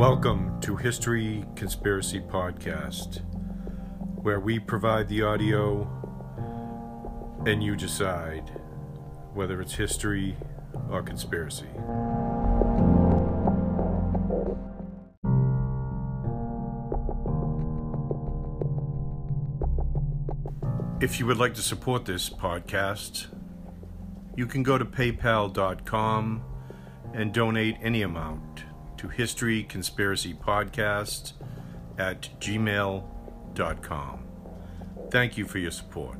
Welcome to History Conspiracy Podcast, where we provide the audio and you decide whether it's history or conspiracy. If you would like to support this podcast, you can go to paypal.com and donate any amount to History Conspiracy Podcast at gmail.com. Thank you for your support.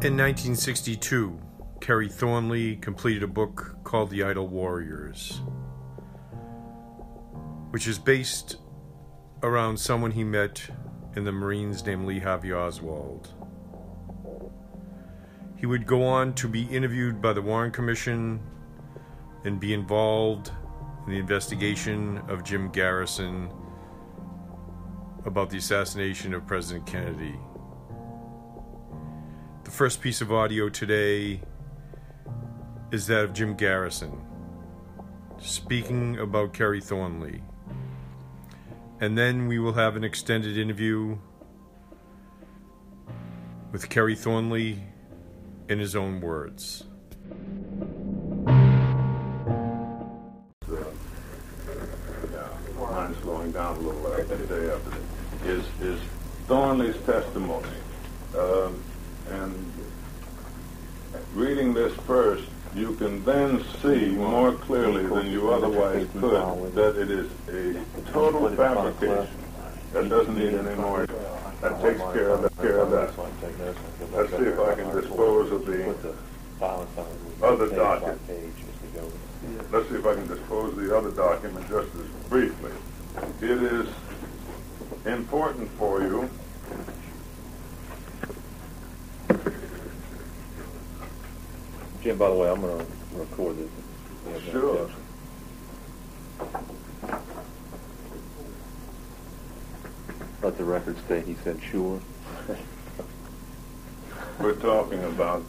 In 1962, Kerry Thornley completed a book called The Idle Warriors, which is based around someone he met in the Marines named Lee Harvey Oswald. He would go on to be interviewed by the Warren Commission and be involved in the investigation of Jim Garrison about the assassination of President Kennedy. The first piece of audio today is that of Jim Garrison speaking about Kerry Thornley. And then we will have an extended interview with Kerry Thornley in his own words. slowing down a little bit day after day, is, is Thornley's testimony. Um, and reading this first, you can then see more clearly than you otherwise could that it is a total fabrication that doesn't need any more. That takes care of that. Care of that. Let's see if I can dispose of the other document. Let's see if I can dispose of the other document just as briefly. It is important for you Jim, by the way, I'm going to record this. Sure. Let the record state he said sure. We're talking about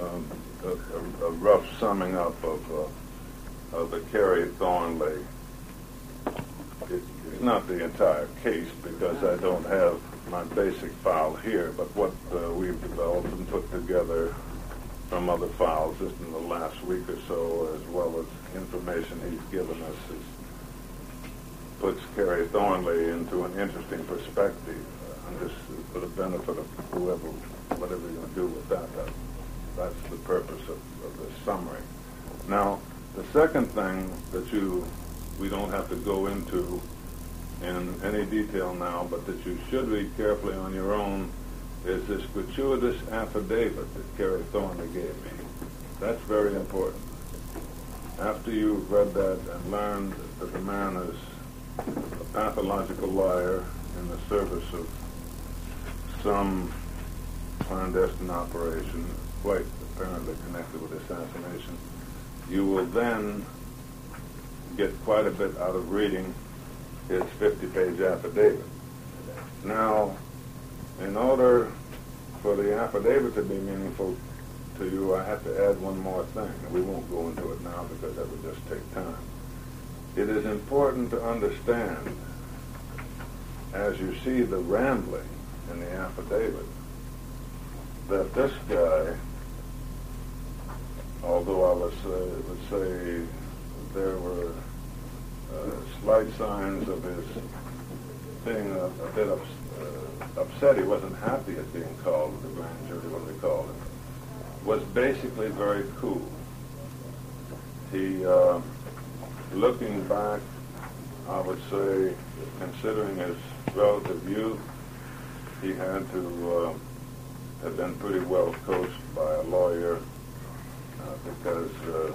um, a, a, rough summing up of, uh, of the Kerry Thornley. It's not the entire case because I don't have my basic file here, but what uh, we've developed and put together from other files just in the last week or so, as well as information he's given us, is, puts Kerry Thornley into an interesting perspective. And just for the benefit of whoever, whatever you're going to do with that, that that's the purpose of, of this summary. Now, the second thing that you, we don't have to go into in any detail now, but that you should read carefully on your own is this gratuitous affidavit that Kerry Thornley gave me. That's very important. After you've read that and learned that the man is a pathological liar in the service of some clandestine operation, quite apparently connected with assassination, you will then get quite a bit out of reading his 50-page affidavit. Now, in order for the affidavit to be meaningful to you, I have to add one more thing. We won't go into it now because that would just take time. It is important to understand, as you see the rambling in the affidavit, that this guy, although I was, uh, would say there were uh, slight signs of his being a, a bit uh, upset, he wasn't happy at being called to the grand jury when they called him, was basically very cool. He, uh, looking back, I would say, considering his relative youth, he had to uh, have been pretty well coached by a lawyer uh, because uh,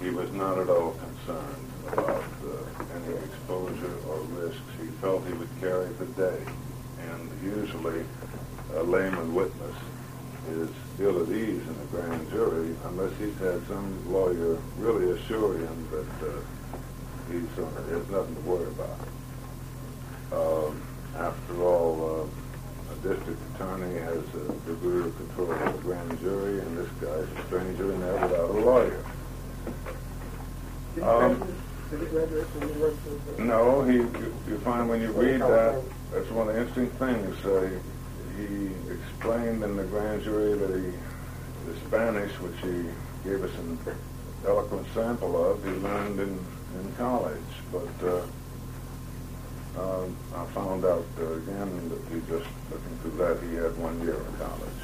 he was not at all concerned about uh, any exposure or risks. He felt he would carry the day, and usually a layman witness is ill at ease in a grand jury unless he's had some lawyer really assure him that uh, he's uh, there's nothing to worry about. Um, after all, uh, district attorney has a degree of control of the grand jury, and this guy's a stranger in there without a lawyer. Did Um, did he graduate from University. No, he, you you find when you read that, that's one of the interesting things. Uh, he explained in the grand jury that he, the Spanish, which he gave us an eloquent sample of, he learned in, in college. But uh, um, I found out uh, again that he just, looking through that, he had one year of college.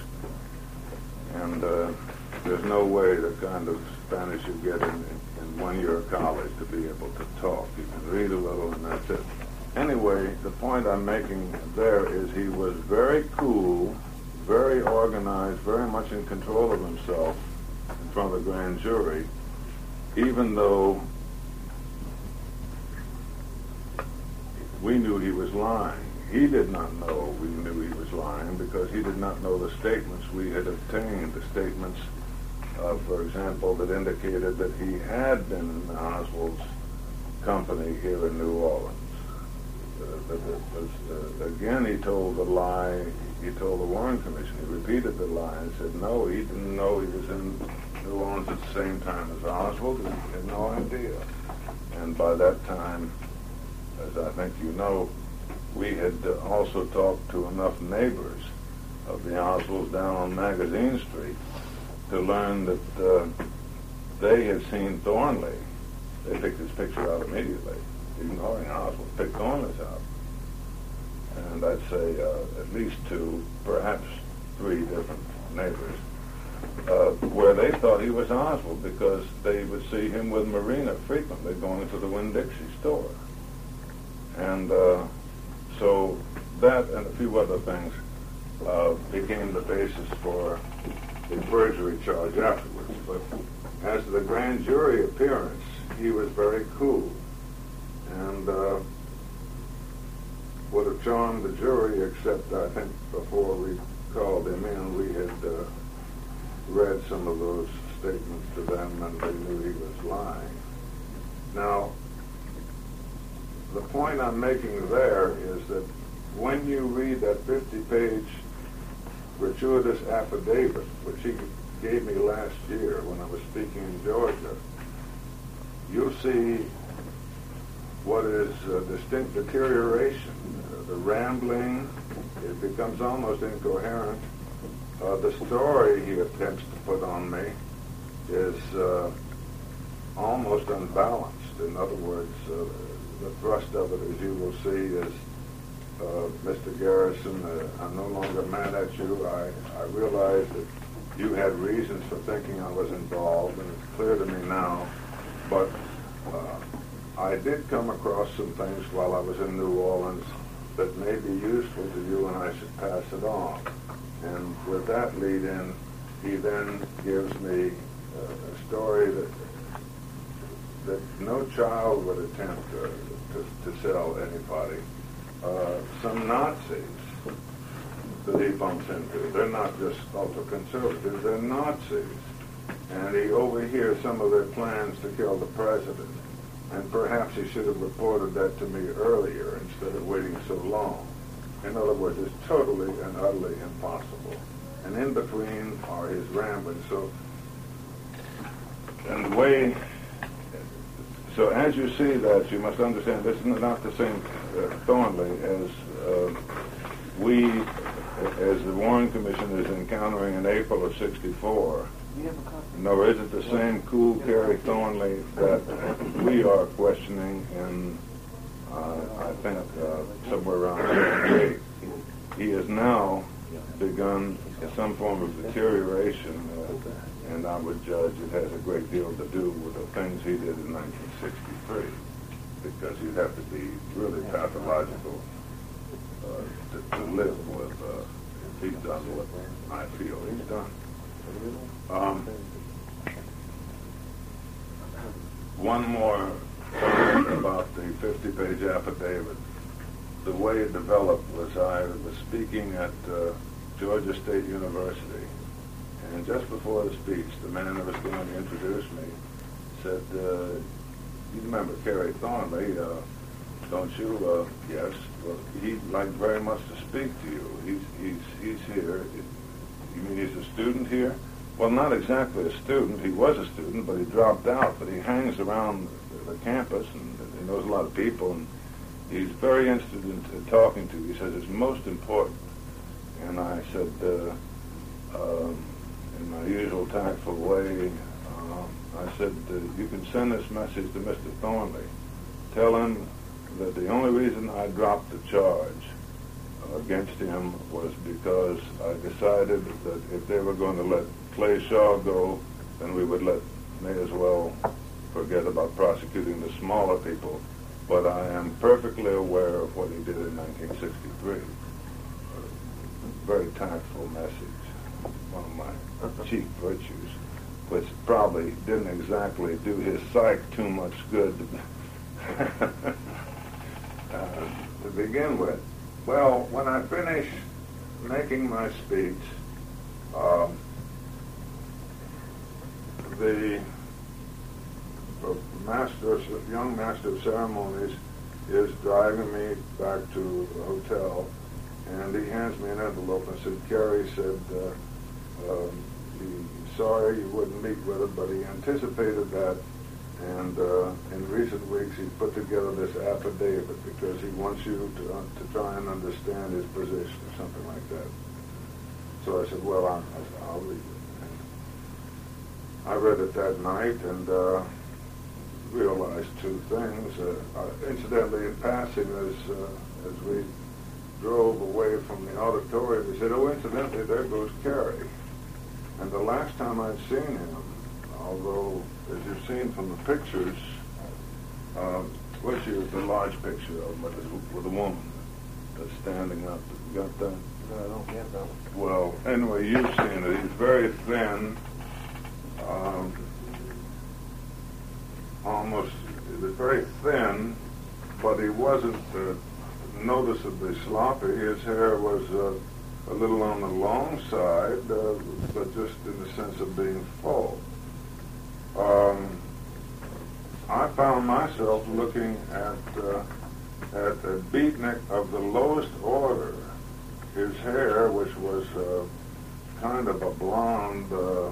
And uh, there's no way the kind of Spanish you get in, in one year of college to be able to talk. You can read a little and that's it. Anyway, the point I'm making there is he was very cool, very organized, very much in control of himself in front of the grand jury, even though we knew he was lying. He did not know we knew he was lying because he did not know the statements we had obtained, the statements, uh, for example, that indicated that he had been in Oswald's company here in New Orleans. Uh, was, uh, again, he told a lie. He told the Warren Commission. He repeated the lie and said, no, he didn't know he was in New Orleans at the same time as Oswald. He had no idea. And by that time, as I think you know, we had uh, also talked to enough neighbors of the Oswalds down on Magazine Street to learn that uh, they had seen Thornley. They picked his picture out immediately, ignoring Oswald, picked Thornley's out. And I'd say uh, at least two, perhaps three different neighbors, uh, where they thought he was Oswald because they would see him with Marina frequently going into the Winn-Dixie store. And uh, so that and a few other things uh, became the basis for the perjury charge afterwards. But as to the grand jury appearance, he was very cool and uh, would have charmed the jury, except I think before we called him in, we had uh, read some of those statements to them and they knew he was lying. Now, the point I'm making there is that when you read that 50-page gratuitous affidavit, which he gave me last year when I was speaking in Georgia, you'll see what is uh, distinct deterioration, uh, the rambling, it becomes almost incoherent. Uh, the story he attempts to put on me is uh, almost unbalanced. In other words, uh, the thrust of it, as you will see, is Mr. Garrison, I'm no longer mad at you. I, I realize that you had reasons for thinking I was involved, and it's clear to me now. But I did come across some things while I was in New Orleans that may be useful to you, and I should pass it on. And with that lead in, he then gives me uh, a story that that no child would attempt uh, to, to sell anybody. Uh, some Nazis that he bumps into, they're not just ultra-conservatives, they're Nazis. And he overhears some of their plans to kill the president. And perhaps he should have reported that to me earlier instead of waiting so long. In other words, it's totally and utterly impossible. And in between are his ramblings. So, and the way so as you see that, you must understand this is not the same uh, Thornley as uh, we, as the Warren Commission is encountering in April of '64. Nor is it the same cool Kerry Thornley that we are questioning in, uh, I think, uh, somewhere around '68. He has now begun some form of deterioration. Uh, and I would judge it has a great deal to do with the things he did in 1963, because you'd have to be really pathological uh, to, to live with uh, he's done what I feel he's done. Um, one more comment about the 50-page affidavit. The way it developed was I was speaking at uh, Georgia State University and just before the speech, the man that was going to introduce me said, uh, you remember Kerry Thornley, uh, don't you? Uh, yes. Well, he he'd like very much to speak to you. He's he's he's here. You mean he's a student here? Well, not exactly a student. He was a student, but he dropped out. But he hangs around the campus and he knows a lot of people, and he's very interested in, in talking to. He says it's most important. And I said, uh, um, in my usual tactful way, um, I said, uh, you can send this message to Mr. Thornley. Tell him that the only reason I dropped the charge against him was because I decided that if they were going to let Clay Shaw go, then we would let may as well forget about prosecuting the smaller people. But I am perfectly aware of what he did in 1963. A very tactful message, one of my chief virtues, which probably didn't exactly do his psyche too much good uh, to begin with. Well, when I finished making my speech, um, the master, young master of ceremonies is driving me back to the hotel, and he hands me an envelope and said, Kerry said, uh, um, he's sorry you wouldn't meet with him, but he anticipated that and uh, in recent weeks, he's put together this affidavit because he wants you to, uh, to try and understand his position or something like that. So I said, well, I'll, I'll read. I read it that night and uh, realized two things. Uh, uh, incidentally, in passing, as, uh, as we drove away from the auditorium, he said, oh, incidentally, there goes Kerry. And the last time I'd seen him, although as you've seen from the pictures, um, which is the large picture of him with a woman that's standing up. You got that? No, I don't get that one. Well, anyway, you've seen it. He's very thin, um, almost, very thin, but he wasn't uh, noticeably sloppy. His hair was uh, a little on the long side, uh, but just in the sense of being full um, I found myself looking at uh, at a beatnik of the lowest order. His hair, which was uh, kind of a blonde, uh,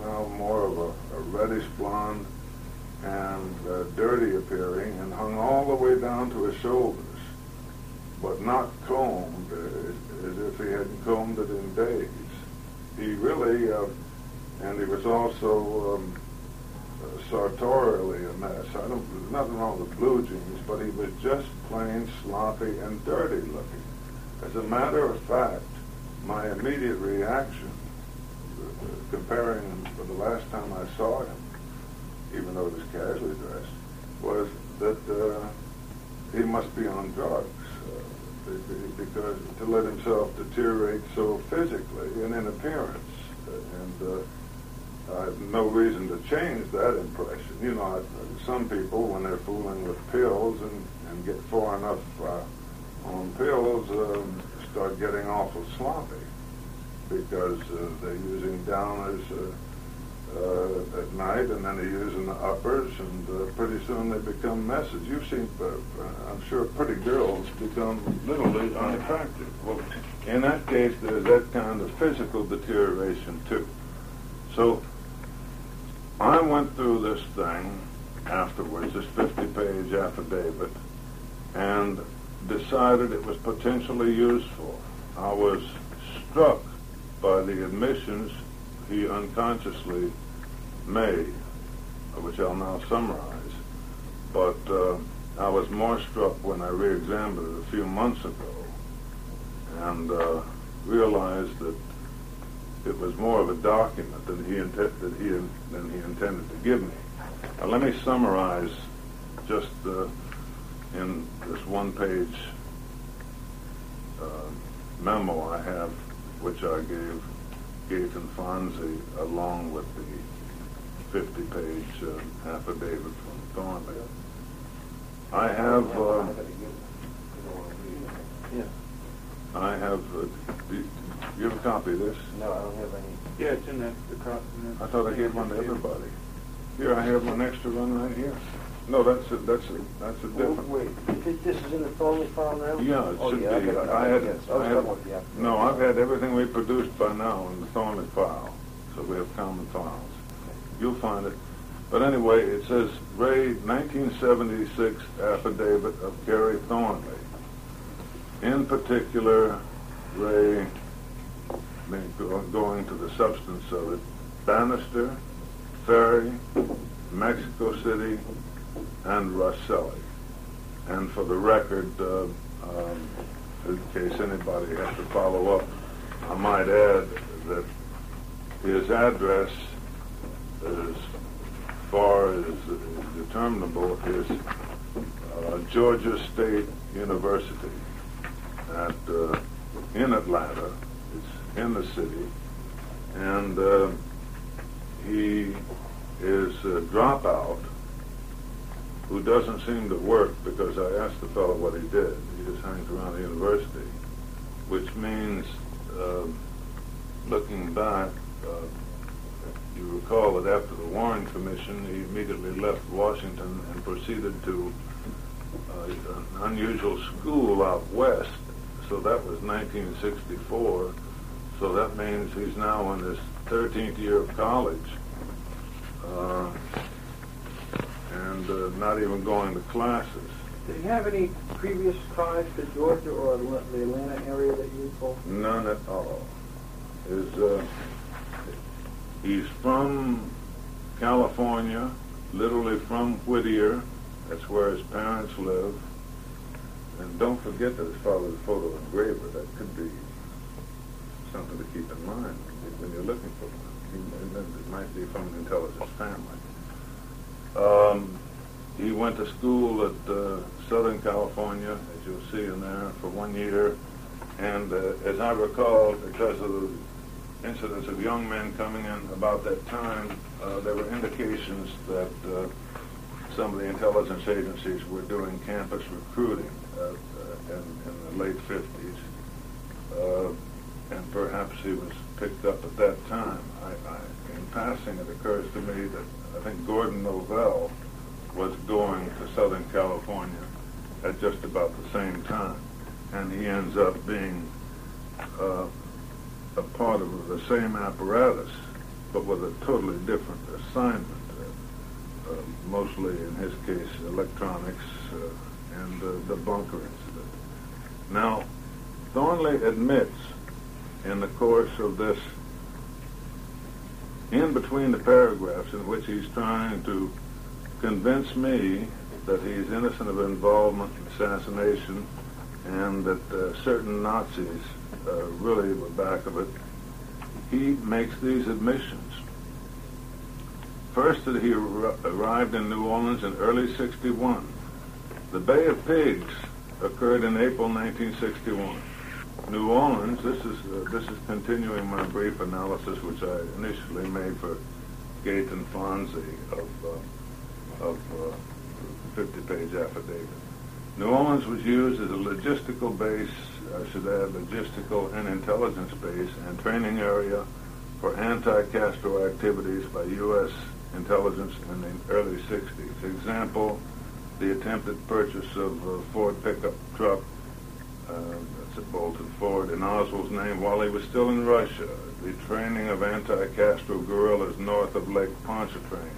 now more of a, a reddish blonde and uh, dirty appearing, and hung all the way down to his shoulders, but not combed, uh, as if he hadn't combed it in days. He really, uh, and he was also um, sartorially a mess. I don't, there's nothing wrong with blue jeans, but he was just plain sloppy and dirty looking. As a matter of fact, my immediate reaction, uh, comparing him for the last time I saw him, even though he was casually dressed, was that uh, he must be on drugs uh, because to let himself deteriorate so physically and in appearance. And uh, I have no reason to change that impression. You know, some people, when they're fooling with pills and, and get far enough uh, on pills, um, start getting awful sloppy because uh, they're using downers uh, uh, at night and then they're using the uppers and uh, pretty soon they become messes. You've seen, uh, I'm sure, pretty girls become literally unattractive. Well, in that case, there's that kind of physical deterioration too. So I went through this thing afterwards, this 50-page affidavit, and decided it was potentially useful. I was struck by the admissions he unconsciously made, which I'll now summarize. But uh, I was more struck when I re-examined it a few months ago and uh, realized that it was more of a document than he, intent, that he, than he intended to give me. Now, let me summarize just uh, in this one-page uh, memo I have, which I gave Gaeton Fonzi along with the 50-page uh, affidavit from Thornley. I have. Uh, I have. Uh, you have a copy of this? No, I don't have any. Yeah, it's in that, the crop. I thought I gave one to everybody. Here, I have one extra one right here. No, that's a, that's a, that's a different. Wait, this- this is in the Thornley file now? Yeah, it Oh, should yeah, be. got- I had, yes, I I was had, done with the app. no, I've had everything we produced by now in the Thornley file, so we have common files. You'll find it. But anyway, it says Ray, 1976 affidavit of Kerry Thornley. In particular, Ray, going to the substance of it, Banister, Ferrie, Mexico City, and Rosselli. And for the record, uh, um, in case anybody has to follow up, I might add that his address, as far as determinable, is uh, Georgia State University at uh, in Atlanta. It's in the city, and uh, he is a dropout who doesn't seem to work because I asked the fellow what he did. He just hangs around the university, which means, um looking back, uh, you recall that after the Warren Commission, he immediately left Washington and proceeded to uh, an unusual school out west. So that was 1964. So that means he's now in his 13th year of college. Uh, and uh, not even going to classes. Did he have any previous ties to Georgia or the Atlanta area that you recall? None at all. Is uh, he's from California, literally from Whittier. That's where his parents live. And don't forget that his father's a photo engraver. That could be something to keep in mind when you're looking for one. It might be from an intelligence family. Um, he went to school at uh, Southern California, as you'll see in there, for one year. And uh, as I recall, because of the incidents of young men coming in about that time, uh, there were indications that uh, some of the intelligence agencies were doing campus recruiting uh, uh, in, in the late 50s. Uh, and perhaps he was picked up at that time. I, I, in passing, it occurs to me that I think Gordon Novel was going to Southern California at just about the same time. And he ends up being a part of the same apparatus, but with a totally different assignment. Uh, uh, mostly, in his case, electronics uh, and uh, the bunker incident. Now, Thornley admits in the course of this, in between the paragraphs in which he's trying to convince me that he's innocent of involvement in assassination and that uh, certain Nazis uh, really the back of it, he makes these admissions. First, that he ar- arrived in New Orleans in early 61. The Bay of Pigs occurred in April 1961. New Orleans, this is uh, this is continuing my brief analysis, which I initially made for Gaeton Fonzi of uh, of uh, 50-page affidavit. New Orleans was used as a logistical base, should add, logistical and intelligence base and training area for anti-Castro activities by U.S. intelligence in the early 60s. Example, the attempted purchase of a Ford pickup truck uh, that's at Bolton Ford in Oswald's name while he was still in Russia. The training of anti-Castro guerrillas north of Lake Pontchartrain.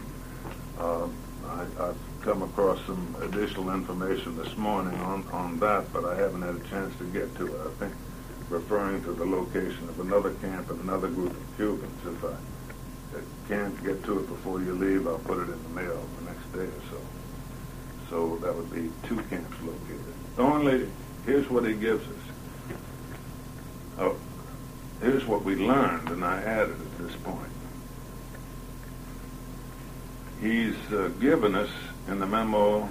Uh, I, I've come across some additional information this morning on, on that, but I haven't had a chance to get to it. I think referring to the location of another camp and another group of Cubans. If I can't get to it before you leave, I'll put it in the mail the next day or so. So that would be two camps located. Only here's what he gives us. Oh, here's what we learned, and I added at this point. He's uh, given us in the memo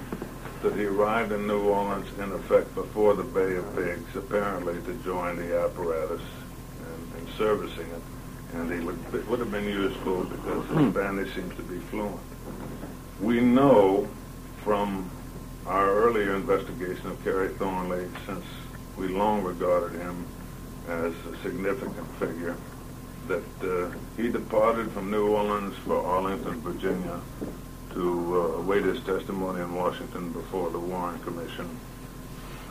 that he arrived in New Orleans in effect before the Bay of Pigs, apparently to join the apparatus and, and servicing it. And he would, it would have been useful because his Spanish seems to be fluent. We know from our earlier investigation of Kerry Thornley, since we long regarded him as a significant figure, that uh, he departed from New Orleans for Arlington, Virginia, to uh, await his testimony in Washington before the Warren Commission.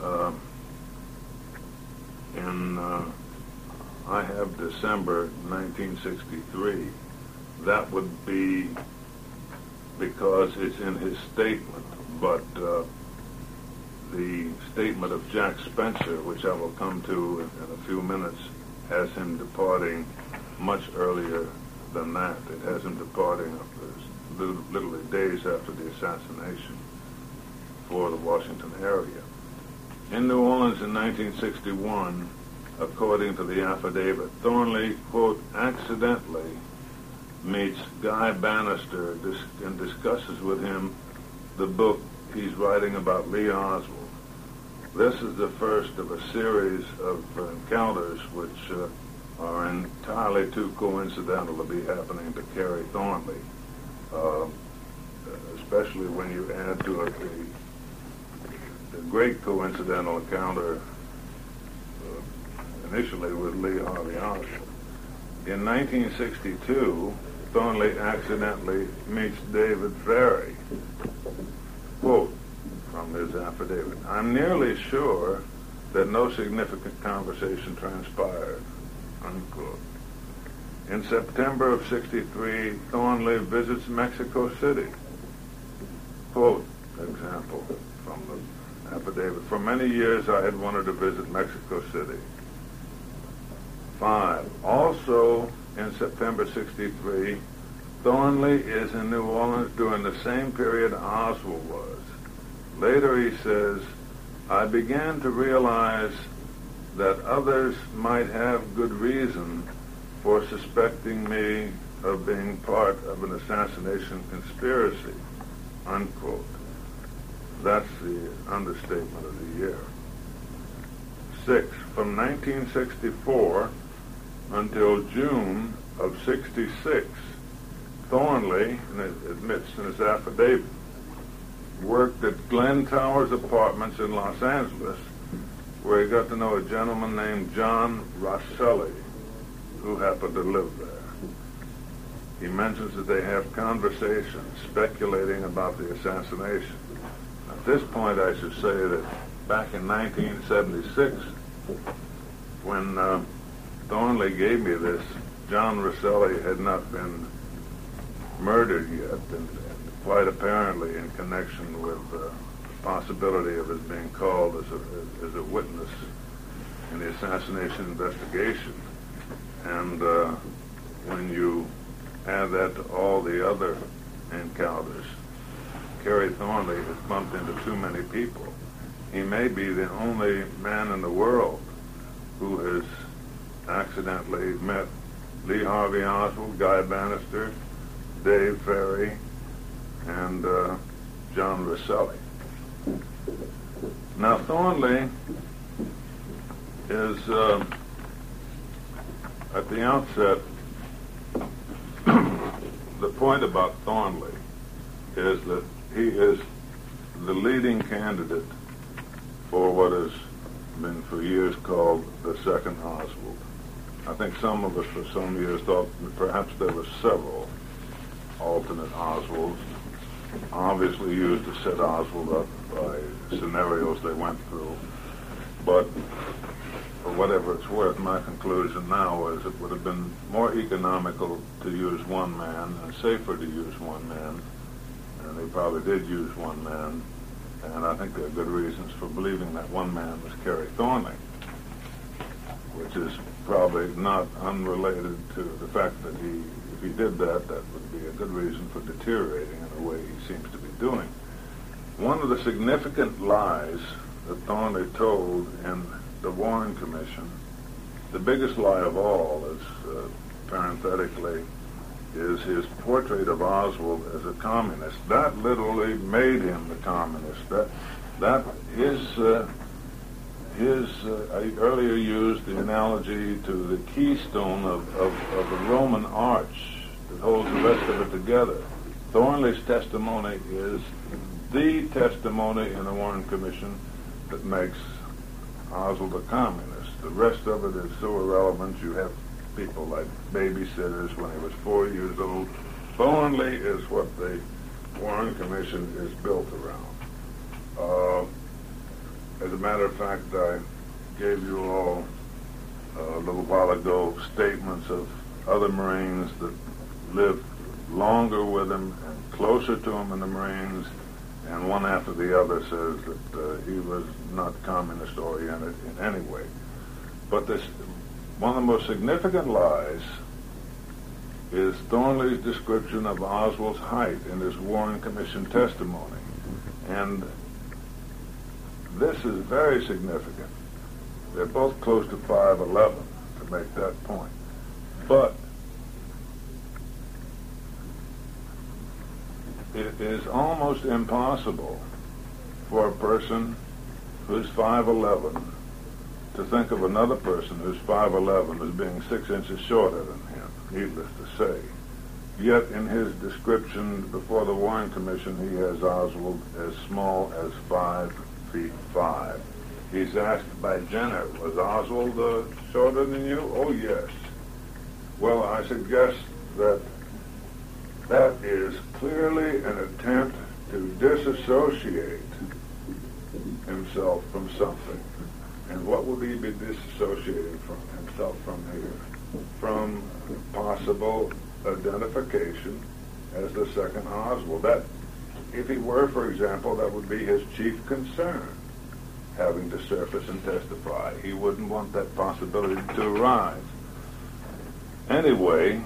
Uh, in uh, I have December 1963. That would be because it's in his statement, but uh, the statement of Jack Spencer, which I will come to in, a few minutes, has him departing much earlier than that. It has him departing literally days after the assassination for the Washington area. In New Orleans in 1961, according to the affidavit, Thornley, quote, accidentally meets Guy Banister and discusses with him the book he's writing about Lee Oswald. This is the first of a series of encounters which uh, are entirely too coincidental to be happening to Kerry Thornley, uh, especially when you add to it the, the great coincidental encounter uh, initially with Lee Harvey Oswald. In 1962, Thornley accidentally meets David Ferrie. Quote from his affidavit, I'm nearly sure that no significant conversation transpired unquote. In September of 63, Thornley visits Mexico City. Quote, example from the affidavit. For many years I had wanted to visit Mexico City. Five. Also in September 63, Thornley is in New Orleans during the same period Oswald was. Later he says, I began to realize that others might have good reason for suspecting me of being part of an assassination conspiracy, unquote. That's the understatement of the year. Six, from 1964 until June of 66, Thornley, admits in his affidavit, worked at Glen Towers Apartments in Los Angeles where he got to know a gentleman named John Rosselli, who happened to live there. He mentions that they have conversations speculating about the assassination. At this point, I should say that back in 1976, when uh, Thornley gave me this, John Rosselli had not been murdered yet, and, and quite apparently in connection with uh, possibility of his being called as a, as a witness in the assassination investigation. And uh, when you add that to all the other encounters, Kerry Thornley has bumped into too many people. He may be the only man in the world who has accidentally met Lee Harvey Oswald, Guy Banister, Dave Ferrie, and uh, John Rosselli. Now, Thornley is, uh, at the outset, the point about Thornley is that he is the leading candidate for what has been for years called the second Oswald. I think some of us for some years thought perhaps there were several alternate Oswalds obviously used to set Oswald up by scenarios they went through. But for whatever it's worth, my conclusion now is it would have been more economical to use one man and safer to use one man. And they probably did use one man. And I think there are good reasons for believing that one man was Kerry Thornley, which is probably not unrelated to the fact that he, if he did that, that would be a good reason for deteriorating in the way he seems to be doing. One of the significant lies that Thornley told in the Warren Commission, the biggest lie of all is, uh, parenthetically, is his portrait of Oswald as a communist. That literally made him the communist. That, that his, uh, his uh, I earlier used the analogy to the keystone of, of, of the Roman arch that holds the rest of it together. Thornley's testimony is the testimony in the Warren Commission that makes Oswald a communist. The rest of it is so irrelevant. You have people like babysitters when he was four years old. Thornley is what the Warren Commission is built around. Uh, as a matter of fact, I gave you all uh, a little while ago statements of other Marines that lived longer with him and closer to him in the Marines, and one after the other says that uh, he was not communist oriented in any way. But this, one of the most significant lies is Thornley's description of Oswald's height in his Warren Commission testimony. And this is very significant. They're both close to 5'11 to make that point. But it is almost impossible for a person who's 5'11 to think of another person who's 5'11 as being six inches shorter than him, needless to say. Yet in his description before the Warren Commission, he has Oswald as small as five feet five. He's asked by Jenner, was Oswald uh, shorter than you? Oh, yes. Well, I suggest that that is clearly an attempt to disassociate himself from something. And what would he be disassociating from himself from here? From possible identification as the second Oswald. That, if he were, for example, that would be his chief concern, having to surface and testify. He wouldn't want that possibility to arise. Anyway,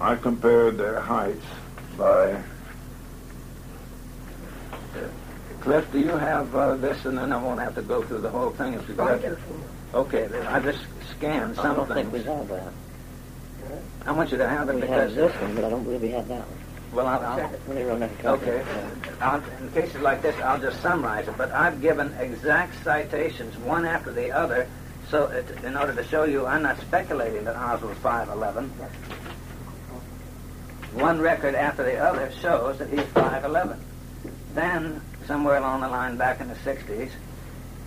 I compared their heights by. Cliff, do you have uh, this, and then I won't have to go through the whole thing if you've got it. Okay, then I just scanned I don't think we have that. I want you to have it We because, have this one, but I don't believe we have that one. well, I'll, I'll, Let me run that. Okay. I'll, in cases like this, I'll just summarize it. But I've given exact citations, one after the other, so it, in order to show you, I'm not speculating that Oswald's 5'11". One record after the other shows that he's 5'11". Then, somewhere along the line, back in the 60s,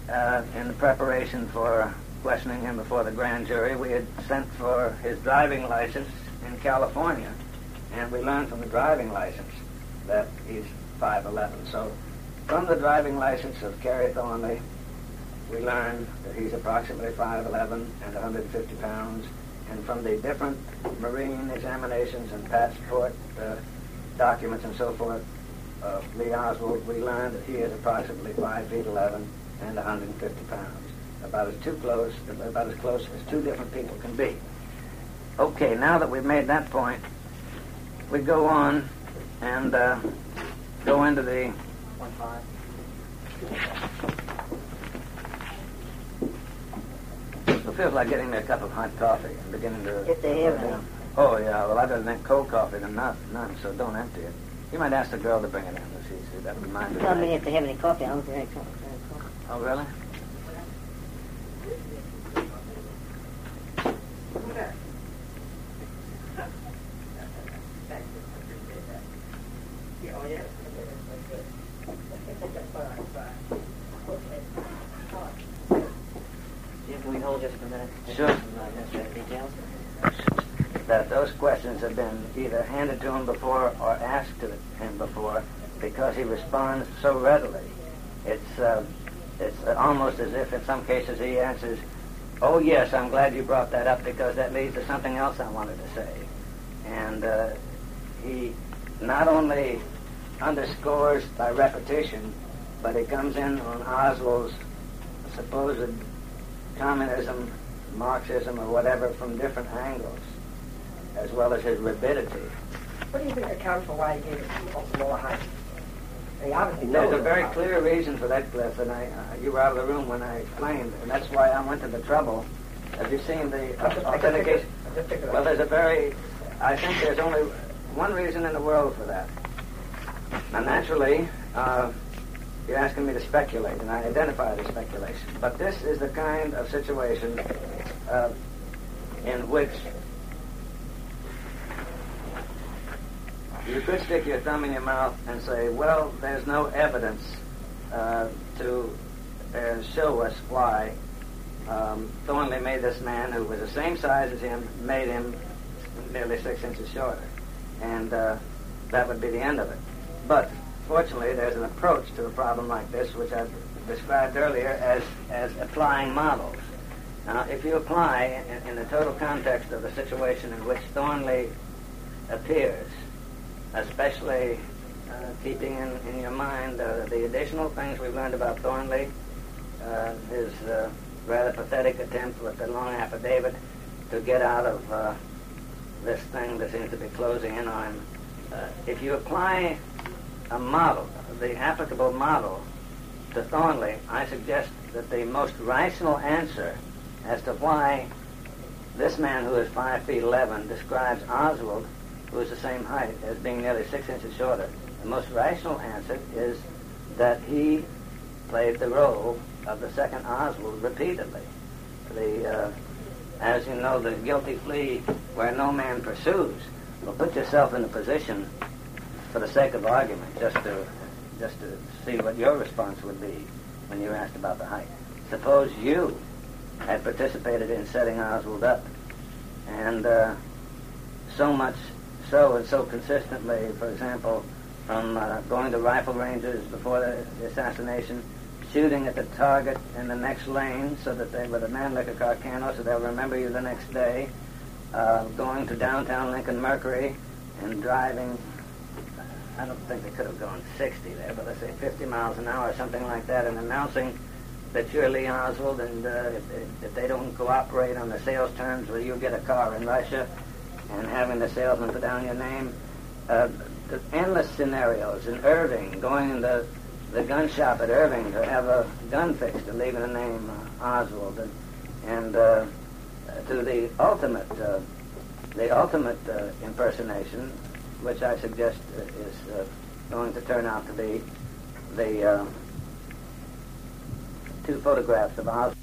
uh, in the preparation for questioning him before the grand jury, we had sent for his driving license in California, and we learned from the driving license that he's 5'11". So, from the driving license of Kerry Thornley, we learned that he's approximately 5'11 and 150 pounds. And from the different Marine examinations and passport uh, documents and so forth of Lee Oswald, we learned that he is approximately 5 feet 11 and 150 pounds. About as too close, about as close as two different people can be. Okay, now that we've made that point, we go on and uh, go into the One five. It feels like getting me a cup of hot coffee and beginning to. If they have any. Oh yeah, well I'd rather drink cold coffee than not, none. So don't empty it. You might ask the girl to bring it in. If she, she that would mind. Tell me if they have any coffee. I don't think they have coffee. Oh really? Jim, can we hold just a minute? Sure. Some, uh, administrative details. That those questions have been either handed to him before or asked to him before, responds so readily. It's uh, it's almost as if in some cases he answers, "Oh yes, I'm glad you brought that up because that leads to something else I wanted to say," and uh, he not only underscores by repetition, but he comes in on Oswald's supposed communism, Marxism, or whatever from different angles, as well as his rabidity. What do you think accounts for why he gave it a lower height? He obviously There's a very about clear reason for that, Cliff, and I, uh, you were out of the room when I explained, and that's why I went to the trouble. Have you seen the I just- I just authentication? picked it- I just picked it up. Well, there's a very, I think there's only one reason in the world for that. Now, naturally, uh, you're asking me to speculate, and I identify the speculation. But this is the kind of situation uh, in which you could stick your thumb in your mouth and say, well, there's no evidence uh, to uh, show us why um, Thornley made this man, who was the same size as him, made him nearly six inches shorter. And uh, that would be the end of it. But fortunately, there's an approach to a problem like this, which I've described earlier as, as applying models. Now, if you apply in, in the total context of the situation in which Thornley appears, especially uh, keeping in, in your mind uh, the additional things we've learned about Thornley, uh, his uh, rather pathetic attempt with the long affidavit to get out of uh, this thing that seems to be closing in on him. Uh, if you apply a model, the applicable model to Thornley, I suggest that the most rational answer as to why this man who is 5 feet 11 describes Oswald, who is the same height, as being nearly 6 inches shorter. The most rational answer is that he played the role of the second Oswald repeatedly. The, uh, as you know, the guilty plea where no man pursues. Well, put yourself in a position, for the sake of argument, just to just to see what your response would be when you're asked about the height. Suppose you had participated in setting Oswald up, and uh, so much so and so consistently, for example, from uh, going to rifle ranges before the, the assassination, shooting at the target in the next lane so that they, with a Mannlicher Carcano, so they'll remember you the next day, uh, going to downtown Lincoln Mercury and driving, I don't think they could have gone 60 there, but let's say 50 miles an hour or something like that, and announcing that you're Lee Oswald, and uh, if, if they don't cooperate on the sales terms, well, you'll get a car in Russia, and having the salesman put down your name. Uh, the endless scenarios in Irving, going in the, the gun shop at Irving to have a gun fixed and leaving the name uh, Oswald, and, and uh, to the ultimate, uh, the ultimate uh, impersonation, which I suggest uh, is going to turn out to be the two photographs of Oswald.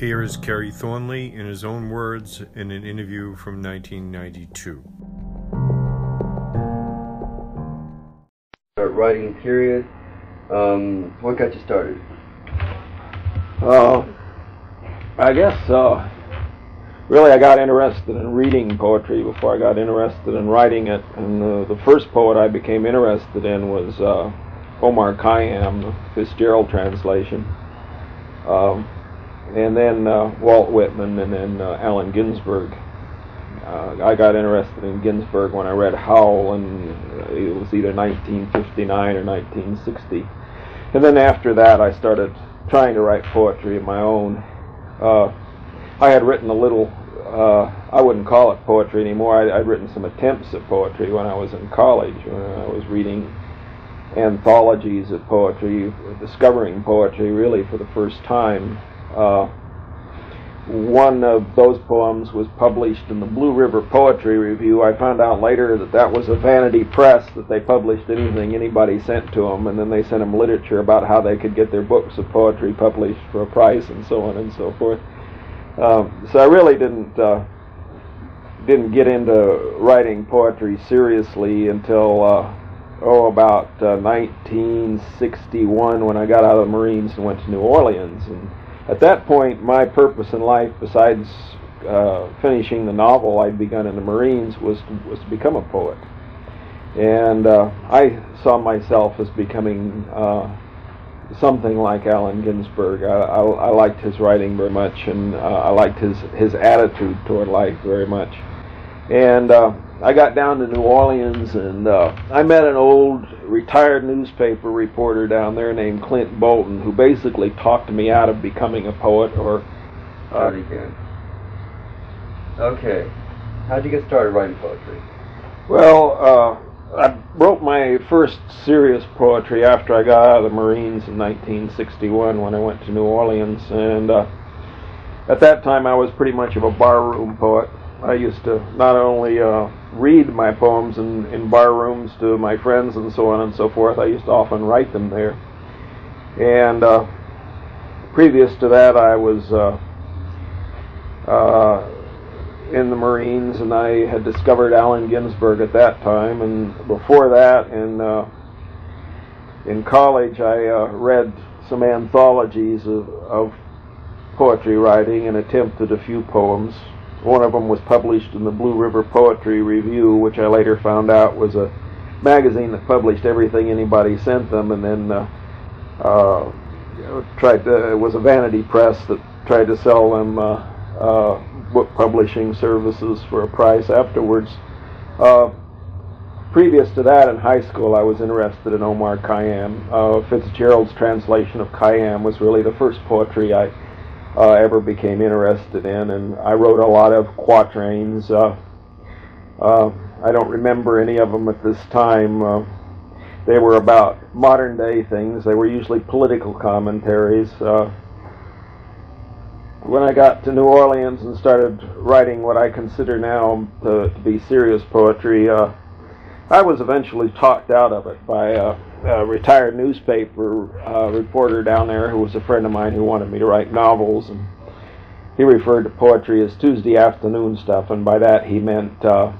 Here is Kerry Thornley in his own words in an interview from 1992. Writing period. Um, what got you started? Uh, I guess uh, really I got interested in reading poetry before I got interested in writing it. And uh, the first poet I became interested in was uh, Omar Khayyam, the Fitzgerald translation. Um, and then uh, Walt Whitman, and then uh, Allen Ginsberg. Uh, I got interested in Ginsberg when I read Howl, and uh, it was either 1959 or 1960. And then after that, I started trying to write poetry of my own. Uh, I had written a little, uh, I wouldn't call it poetry anymore. I, I'd written some attempts at poetry when I was in college, when I was reading anthologies of poetry, discovering poetry really for the first time. Uh, one of those poems was published in the Blue River Poetry Review. I found out later that that was a vanity press that they published anything anybody sent to them, and then they sent them literature about how they could get their books of poetry published for a price and so on and so forth. Um, so I really didn't uh, didn't get into writing poetry seriously until uh, oh about uh, 1961 when I got out of the Marines and went to New Orleans and at that point, my purpose in life, besides uh, finishing the novel I'd begun in the Marines, was to, was to become a poet. And uh, I saw myself as becoming uh, something like Allen Ginsberg. I, I, I, liked his writing very much, and uh, I liked his, his attitude toward life very much. And uh, I got down to New Orleans, and uh, I met an old retired newspaper reporter down there named Clint Bolton, who basically talked me out of becoming a poet. Or uh, okay, how'd you get started writing poetry? Well, uh, I wrote my first serious poetry after I got out of the Marines in 1961 when I went to New Orleans, and uh, at that time I was pretty much of a barroom poet. I used to not only uh, read my poems in, in bar rooms to my friends and so on and so forth, I used to often write them there. And uh, previous to that, I was uh, uh, in the Marines, and I had discovered Allen Ginsberg at that time. And before that, in uh, in college, I uh, read some anthologies of, of poetry writing and attempted a few poems. One of them was published in the Blue River Poetry Review, which I later found out was a magazine that published everything anybody sent them, and then uh, uh, tried to, it was a vanity press that tried to sell them uh, uh, book publishing services for a price afterwards. Uh, previous to that, in high school, I was interested in Omar Khayyam. Fitzgerald's translation of Khayyam was really the first poetry I uh, ever became interested in, and I wrote a lot of quatrains. Uh, uh, I don't remember any of them at this time. Uh, they were about modern day things. They were usually political commentaries. Uh, when I got to New Orleans and started writing what I consider now to, to be serious poetry, uh, I was eventually talked out of it by a, retired newspaper uh, reporter down there who was a friend of mine who wanted me to write novels, and he referred to poetry as Tuesday afternoon stuff, and by that he meant uh,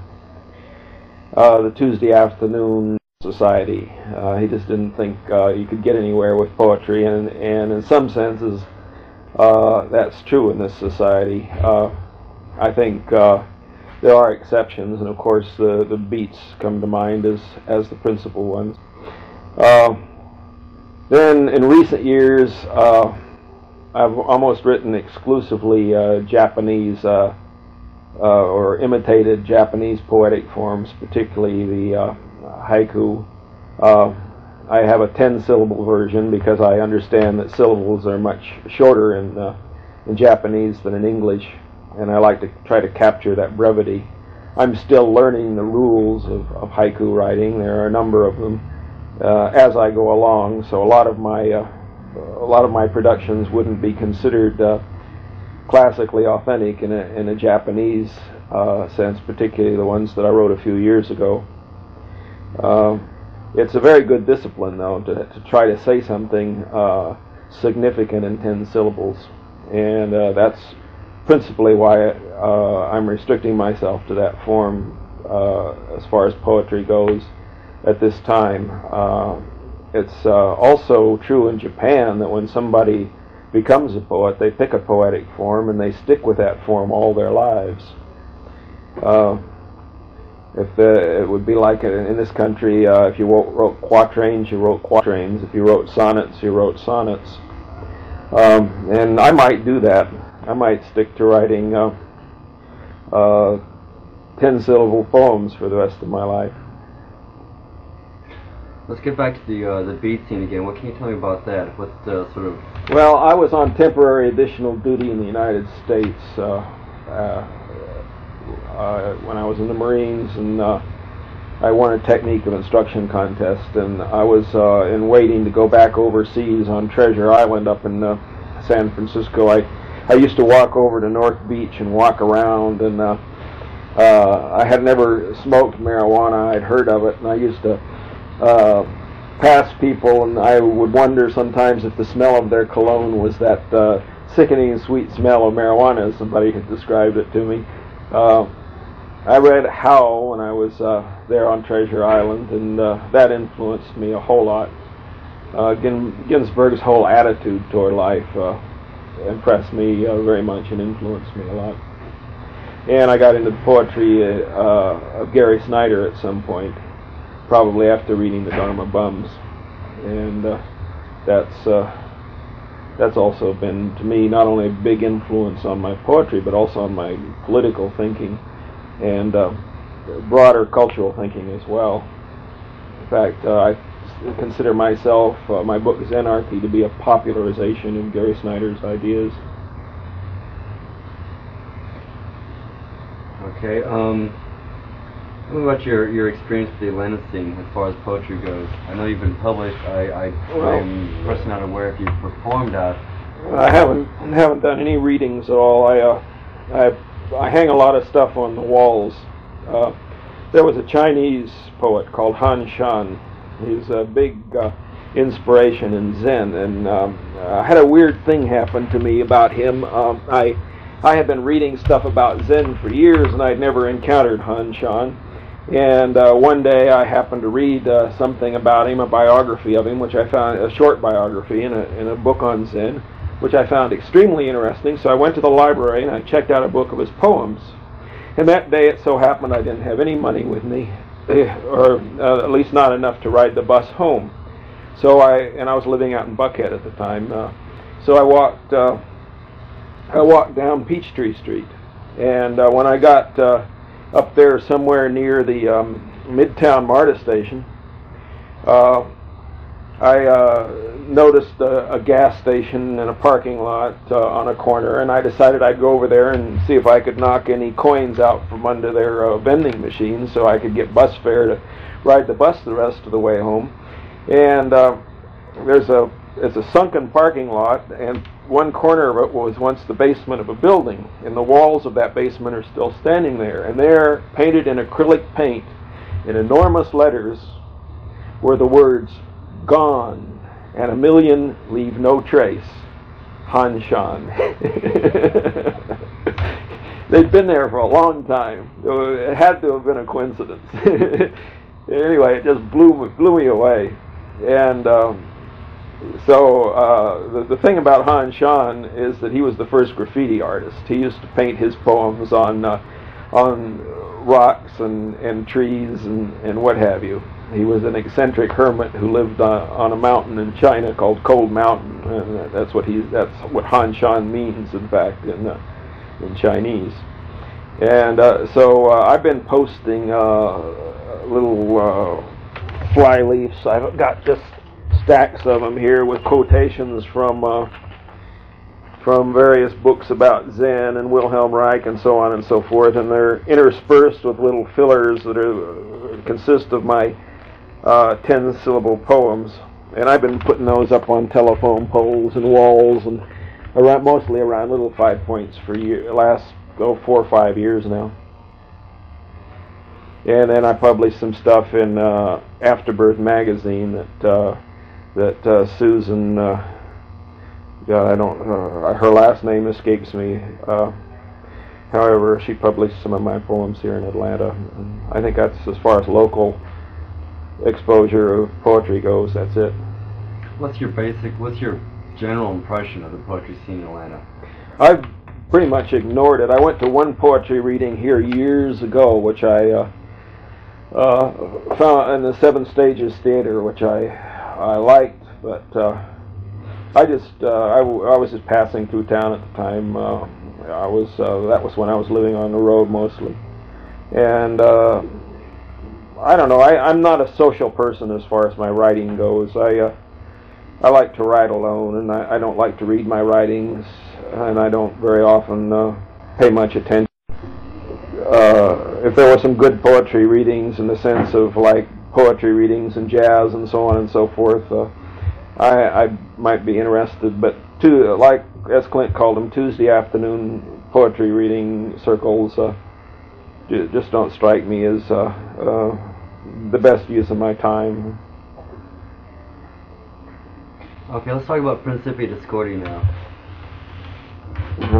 uh, the Tuesday afternoon society. Uh, he just didn't think uh, you could get anywhere with poetry, and and in some senses, that's true in this society. I think there are exceptions, and of course the the beats come to mind as as the principal ones. Uh, then in recent years, uh, I've almost written exclusively uh, Japanese uh, uh, or imitated Japanese poetic forms, particularly the haiku. I have a ten-syllable version because I understand that syllables are much shorter in in Japanese than in English, and I like to try to capture that brevity. I'm still learning the rules of, of haiku writing. There are a number of them uh, as I go along, so a lot of my uh, a lot of my productions wouldn't be considered uh, classically authentic in a, in a Japanese uh, sense, particularly the ones that I wrote a few years ago. Uh, it's a very good discipline, though, to, to try to say something uh, significant in 10 syllables. And uh, that's principally why I'm restricting myself to that form as far as poetry goes at this time. Uh, it's uh, also true in Japan that when somebody becomes a poet, they pick a poetic form and they stick with that form all their lives. Uh, if it would be like in in this country, uh, if you wrote, wrote quatrains, you wrote quatrains. If you wrote sonnets, you wrote sonnets. Um, and I might do that. I might stick to writing uh, uh, ten-syllable poems for the rest of my life. Let's get back to the uh, the beat scene again. What can you tell me about that? What uh, sort of Well, I was on temporary additional duty in the United States uh, uh, uh, when I was in the Marines, and uh, I won a technique of instruction contest, and I was in waiting to go back overseas on Treasure Island up in San Francisco. I I used to walk over to North Beach and walk around, and I had never smoked marijuana. I'd heard of it, and I used to uh, pass people, and I would wonder sometimes if the smell of their cologne was that uh, sickening sweet smell of marijuana, as somebody had described it to me. Uh, I read Howl when I was uh, there on Treasure Island, and uh, that influenced me a whole lot. Uh, Gin- Ginsberg's whole attitude toward life uh, impressed me uh, very much and influenced me a lot. And I got into the poetry uh, of Gary Snyder at some point, probably after reading the Dharma Bums, and uh, that's uh, that's also been to me not only a big influence on my poetry, but also on my political thinking and uh, broader cultural thinking as well. In fact, uh, I consider myself, uh, my book Zenarchy, to be a popularization of Gary Snyder's ideas. okay? Um, tell me about your your experience with the Atlanta scene as far as poetry goes. I know you've been published. I I Well- I'm personally not aware if you've performed at. I haven't haven't done any readings at all. I uh, I I hang a lot of stuff on the walls. Uh, there was a Chinese poet called Han Shan. He's a big uh, inspiration in Zen, and um, I had a weird thing happen to me about him. Um, I I had been reading stuff about Zen for years, and I'd never encountered Han Shan. And uh, one day I happened to read uh, something about him, a biography of him, which I found a short biography in a, in a book on Zen, which I found extremely interesting. So I went to the library and I checked out a book of his poems. And that day it so happened I didn't have any money with me, eh, or uh, at least not enough to ride the bus home. So I and I was living out in Buckhead at the time. Uh, so I walked uh, I walked down Peachtree Street, and uh, when I got up there somewhere near the um, Midtown MARTA station, uh, I uh, noticed a, a gas station and a parking lot uh, on a corner, and I decided I'd go over there and see if I could knock any coins out from under their uh, vending machines so I could get bus fare to ride the bus the rest of the way home. And uh, there's a it's a sunken parking lot, and one corner of it was once the basement of a building, and the walls of that basement are still standing there. And there, painted in acrylic paint, in enormous letters, were the words "Gone," and a million leave no trace. Han Shan. They'd been there for a long time. It had to have been a coincidence. anyway, it just blew blew me away, and. Um, so uh, the, the thing about Han Shan is that he was the first graffiti artist. He used to paint his poems on uh, on rocks and, and trees and, and what have you. He was an eccentric hermit who lived uh, on a mountain in China called Cold Mountain, and that's what he that's what Han Shan means, in fact, in uh, in Chinese. And uh, so uh, I've been posting uh, little uh, fly leaves. I've got just stacks of them here with quotations from uh, from various books about Zen and Wilhelm Reich and so on and so forth, and they're interspersed with little fillers that are uh, consist of my uh, ten-syllable poems. And I've been putting those up on telephone poles and walls and around, mostly around little five points for year, last oh, four or five years now. And then I published some stuff in uh, Afterbirth magazine that uh, that uh, Susan, uh, God, I don't, uh, her last name escapes me. Uh, however, she published some of my poems here in Atlanta. And I think that's as far as local exposure of poetry goes. That's it. What's your basic? What's your general impression of the poetry scene in Atlanta? I've pretty much ignored it. I went to one poetry reading here years ago, which I uh, uh, found in the Seven Stages Theater, which I I liked, but uh, I just uh, I, w- I was just passing through town at the time. Uh, I was uh, that was when I was living on the road mostly, and uh, I don't know. I, I'm not a social person as far as my writing goes. I uh, I like to write alone, and I, I don't like to read my writings, and I don't very often uh, pay much attention. Uh, if there were some good poetry readings in the sense of like poetry readings and jazz and so on and so forth, uh, I, I might be interested. But to, like as Clint called them, Tuesday afternoon poetry reading circles uh, just don't strike me as uh, uh, the best use of my time. Okay, let's talk about Principia Discordia now.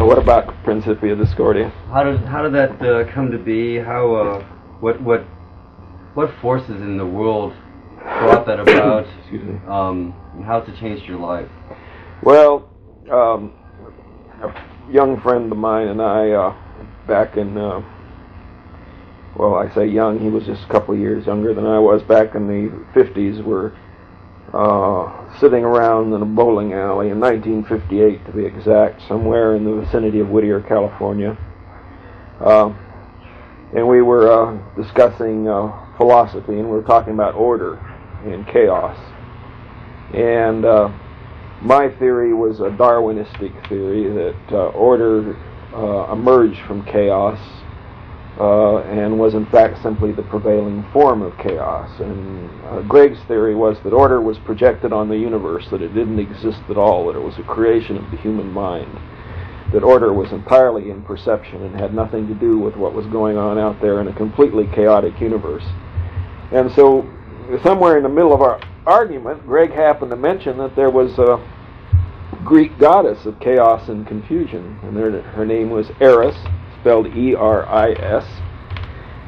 What about Principia Discordia? How did how did that uh, come to be? How uh, what what what forces in the world brought that about? Excuse me. Um, how's it changed your life? Well, um, a young friend of mine and I, uh, back in, uh, well, I say young, he was just a couple of years younger than I was, back in the 50s, were uh, sitting around in a bowling alley in 1958, to be exact, somewhere in the vicinity of Whittier, California. Uh, and we were uh, discussing uh, philosophy, and we were talking about order and chaos. And uh, my theory was a Darwinistic theory that uh, order uh, emerged from chaos uh, and was in fact simply the prevailing form of chaos. And uh, Greg's theory was that order was projected on the universe, that it didn't exist at all, that it was a creation of the human mind, that order was entirely in perception and had nothing to do with what was going on out there in a completely chaotic universe. And so, somewhere in the middle of our argument, Greg happened to mention that there was a Greek goddess of chaos and confusion, and her, her name was Eris, spelled E-R-I-S.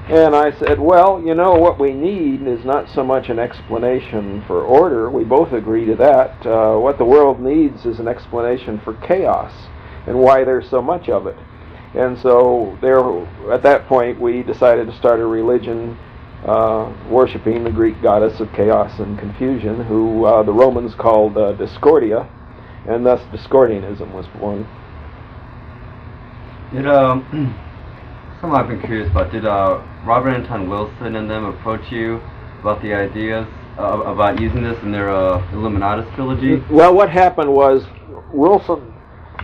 And I said, well, you know, what we need is not so much an explanation for order. We both agree to that. Uh, what the world needs is an explanation for chaos and why there's so much of it. And so there, at that point, we decided to start a religion uh, worshiping the Greek goddess of chaos and confusion, who uh, the Romans called uh, Discordia, and thus Discordianism was born. Did um, something I've been curious about? Did uh, Robert Anton Wilson and them approach you about the ideas uh, about using this in their uh, Illuminatus trilogy? Well, what happened was Wilson,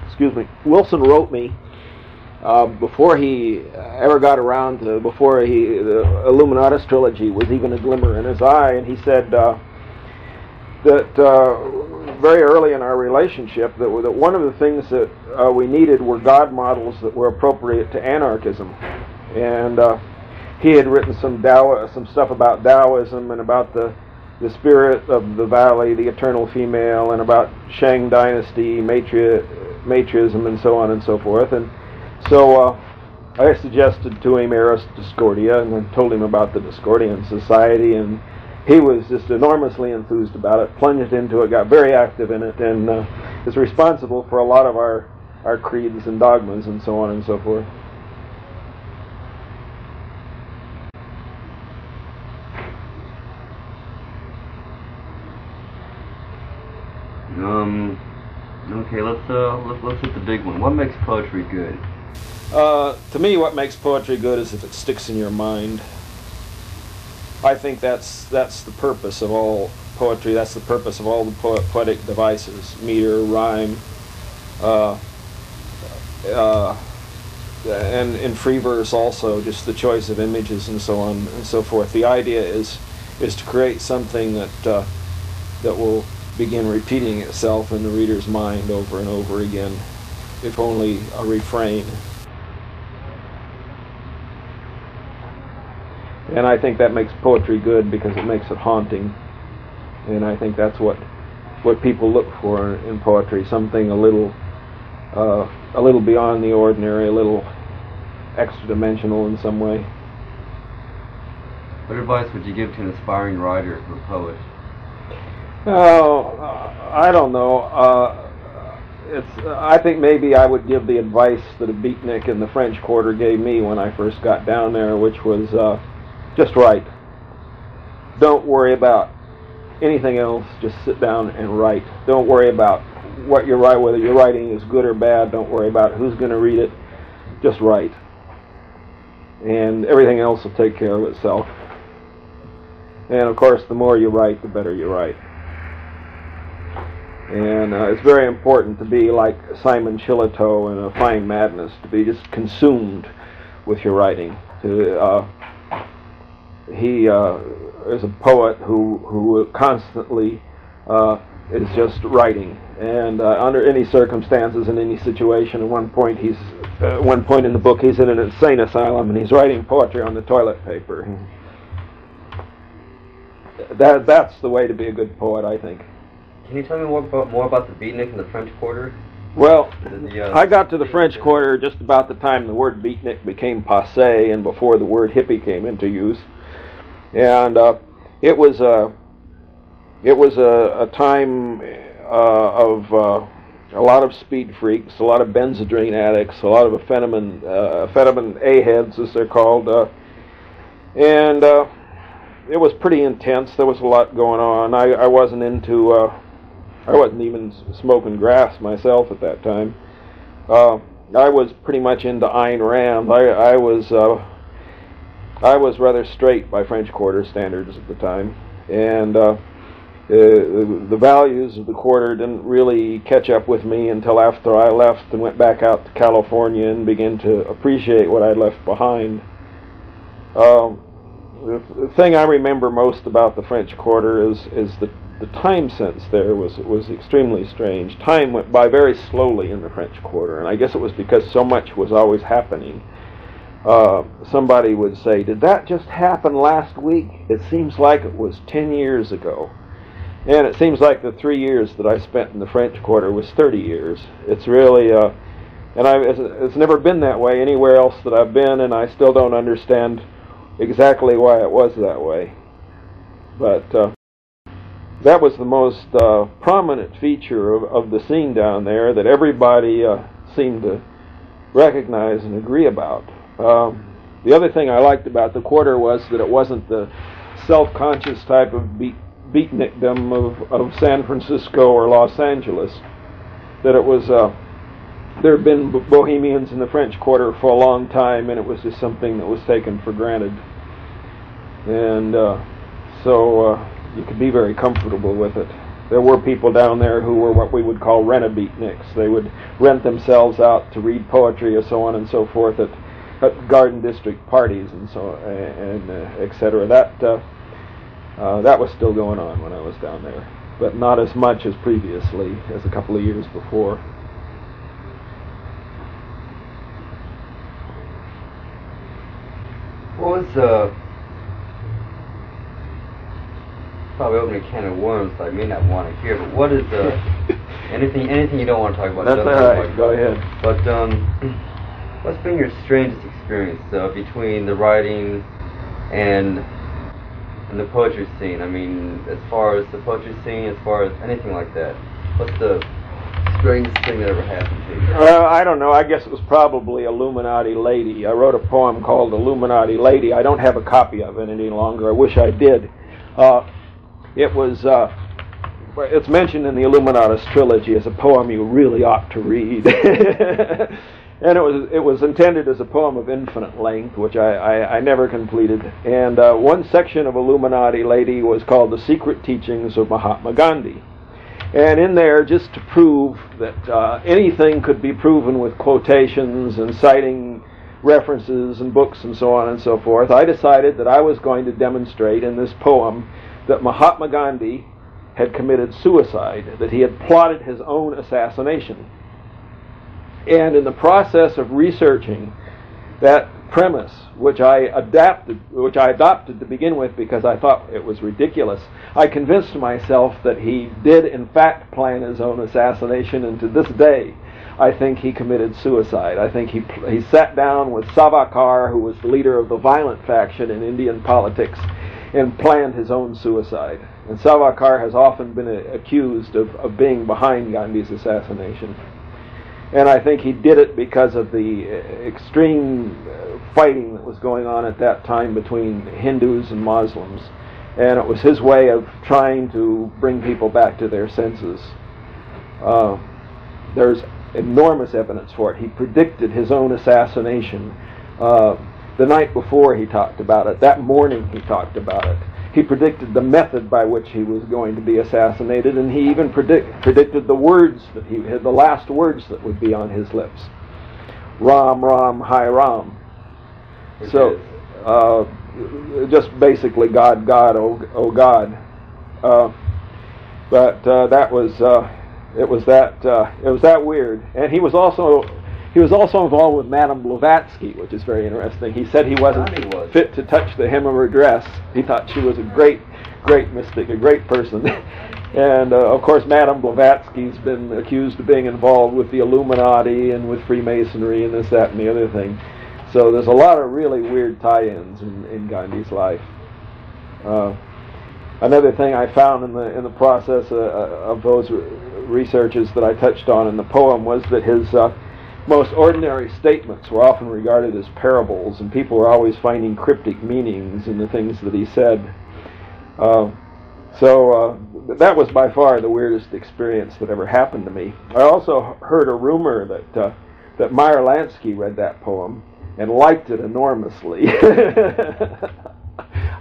excuse me, Wilson wrote me uh, before he ever got around to before he the Illuminatus trilogy was even a glimmer in his eye, and he said uh, that uh, very early in our relationship that, that one of the things that uh, we needed were God models that were appropriate to anarchism, and uh, he had written some Tao, some stuff about Taoism and about the the spirit of the valley, the eternal female, and about Shang dynasty, matri- matrism, and so on and so forth, and so uh, I suggested to him Eris Discordia and I told him about the Discordian Society, and he was just enormously enthused about it, plunged into it, got very active in it, and uh, is responsible for a lot of our, our creeds and dogmas and so on and so forth. Um. Okay, let's uh, let's let's hit the big one. What makes poetry good? Uh, to me, what makes poetry good is if it sticks in your mind. I think that's that's the purpose of all poetry. That's the purpose of all the po- poetic devices: meter, rhyme, uh, uh, and in free verse also, just the choice of images and so on and so forth. The idea is is to create something that uh, that will begin repeating itself in the reader's mind over and over again, if only a refrain. And I think that makes poetry good because it makes it haunting. And I think that's what what people look for in poetry, something a little uh, a little beyond the ordinary, a little extra dimensional in some way. What advice would you give to an aspiring writer or poet? Oh, uh, I don't know. Uh, it's. I think maybe I would give the advice that a beatnik in the French Quarter gave me when I first got down there, which was uh, just write. Don't worry about anything else. Just sit down and write. Don't worry about what you're writing, whether your writing is good or bad. Don't worry about who's going to read it. Just write, and everything else will take care of itself. And of course, the more you write, the better you write. And uh, it's very important to be like Simon Shillitoe in A Fine Madness, to be just consumed with your writing. To uh, he uh, is a poet who who constantly uh, is just writing, and uh, under any circumstances in any situation. At one point, he's at one point in the book, he's in an insane asylum, and he's writing poetry on the toilet paper. That that's the way to be a good poet, I think. Can you tell me more about, more about the beatnik in the French Quarter? Well, the, uh, I got to the French Quarter just about the time the word beatnik became passe and before the word hippie came into use. And uh, it was a it was a, a time uh, of uh, a lot of speed freaks, a lot of Benzedrine addicts, a lot of amphetamine uh, amphetamine A heads as they're called, uh, and uh, it was pretty intense. There was a lot going on. I, I wasn't into uh, I wasn't even smoking grass myself at that time. Uh, I was pretty much into Ayn Rand. I, I was uh, I was rather straight by French Quarter standards at the time, and uh, uh, the values of the quarter didn't really catch up with me until after I left and went back out to California and began to appreciate what I'd left behind. Um, the, the thing I remember most about the French Quarter is is the the time sense there was was extremely strange. Time went by very slowly in the French Quarter, and I guess it was because so much was always happening. Uh, somebody would say, "Did that just happen last week?" It seems like it was ten years ago, and it seems like the three years that I spent in the French Quarter was thirty years. It's really, uh, and I it's, it's never been that way anywhere else that I've been, and I still don't understand exactly why it was that way. But uh, that was the most uh, prominent feature of, of the scene down there that everybody uh, seemed to recognize and agree about. Um, the other thing I liked about the quarter was that it wasn't the self-conscious type of beat, beatnikdom of, of San Francisco or Los Angeles. That it was uh, there had been bohemians in the French Quarter for a long time, and it was just something that was taken for granted. And uh, so uh, you could be very comfortable with it. There were people down there who were what we would call rent-a-beatniks. They would rent themselves out to read poetry or so on and so forth at Garden District parties and so and, uh, etc. That uh, uh, that was still going on when I was down there, but not as much as previously, as a couple of years before. What was uh probably opening a can of worms I may not want to hear, but what is the anything anything you don't want to talk about? That's all right. about. Go ahead. But um what's been your strangest experience uh, between the writing and and the poetry scene? I mean, as far as the poetry scene, as far as anything like that. What's the strangest thing that ever happened to you? Uh, I don't know. I guess it was probably Illuminati Lady. I wrote a poem called Illuminati Lady. I don't have a copy of it any longer. I wish I did. Uh, it was. Uh, it's mentioned in the Illuminatus trilogy as a poem you really ought to read. and it was it was intended as a poem of infinite length, which I, I, I never completed. And uh, one section of Illuminati Lady was called "The Secret Teachings of Mahatma Gandhi." And in there, just to prove that uh, anything could be proven with quotations and citing references and books and so on and so forth, I decided that I was going to demonstrate in this poem that Mahatma Gandhi had committed suicide, that he had plotted his own assassination. And in the process of researching that premise, which I adapted, which I adopted to begin with because I thought it was ridiculous, I convinced myself that he did in fact plan his own assassination, and to this day, I think he committed suicide. I think he he sat down with Savarkar, who was the leader of the violent faction in Indian politics, and planned his own suicide. And Savarkar has often been accused of, of being behind Gandhi's assassination. And I think he did it because of the extreme fighting that was going on at that time between Hindus and Muslims. And it was his way of trying to bring people back to their senses. Uh, there's enormous evidence for it. He predicted his own assassination. Uh, the night before he talked about it. That morning he talked about it. He predicted the method by which he was going to be assassinated, and he even predict, predicted the words that he had, the last words that would be on his lips. Ram, Ram, Hai Ram. So, uh, just basically God, God, oh, oh God. Uh, but uh, that was uh, it was that uh, it was that weird. And he was also he was also involved with Madame Blavatsky, which is very interesting. He said he wasn't Gandhi was. fit to touch the hem of her dress. He thought she was a great, great mystic, a great person. and uh, of course, Madame Blavatsky's been accused of being involved with the Illuminati and with Freemasonry and this, that, and the other thing. So there's a lot of really weird tie-ins in, in Gandhi's life. Uh, another thing I found in the in the process uh, uh, of those re- researches that I touched on in the poem was that his uh, most ordinary statements were often regarded as parables, and people were always finding cryptic meanings in the things that he said. Uh, so uh, that was by far the weirdest experience that ever happened to me. I also heard a rumor that uh, that Meyer Lansky read that poem and liked it enormously.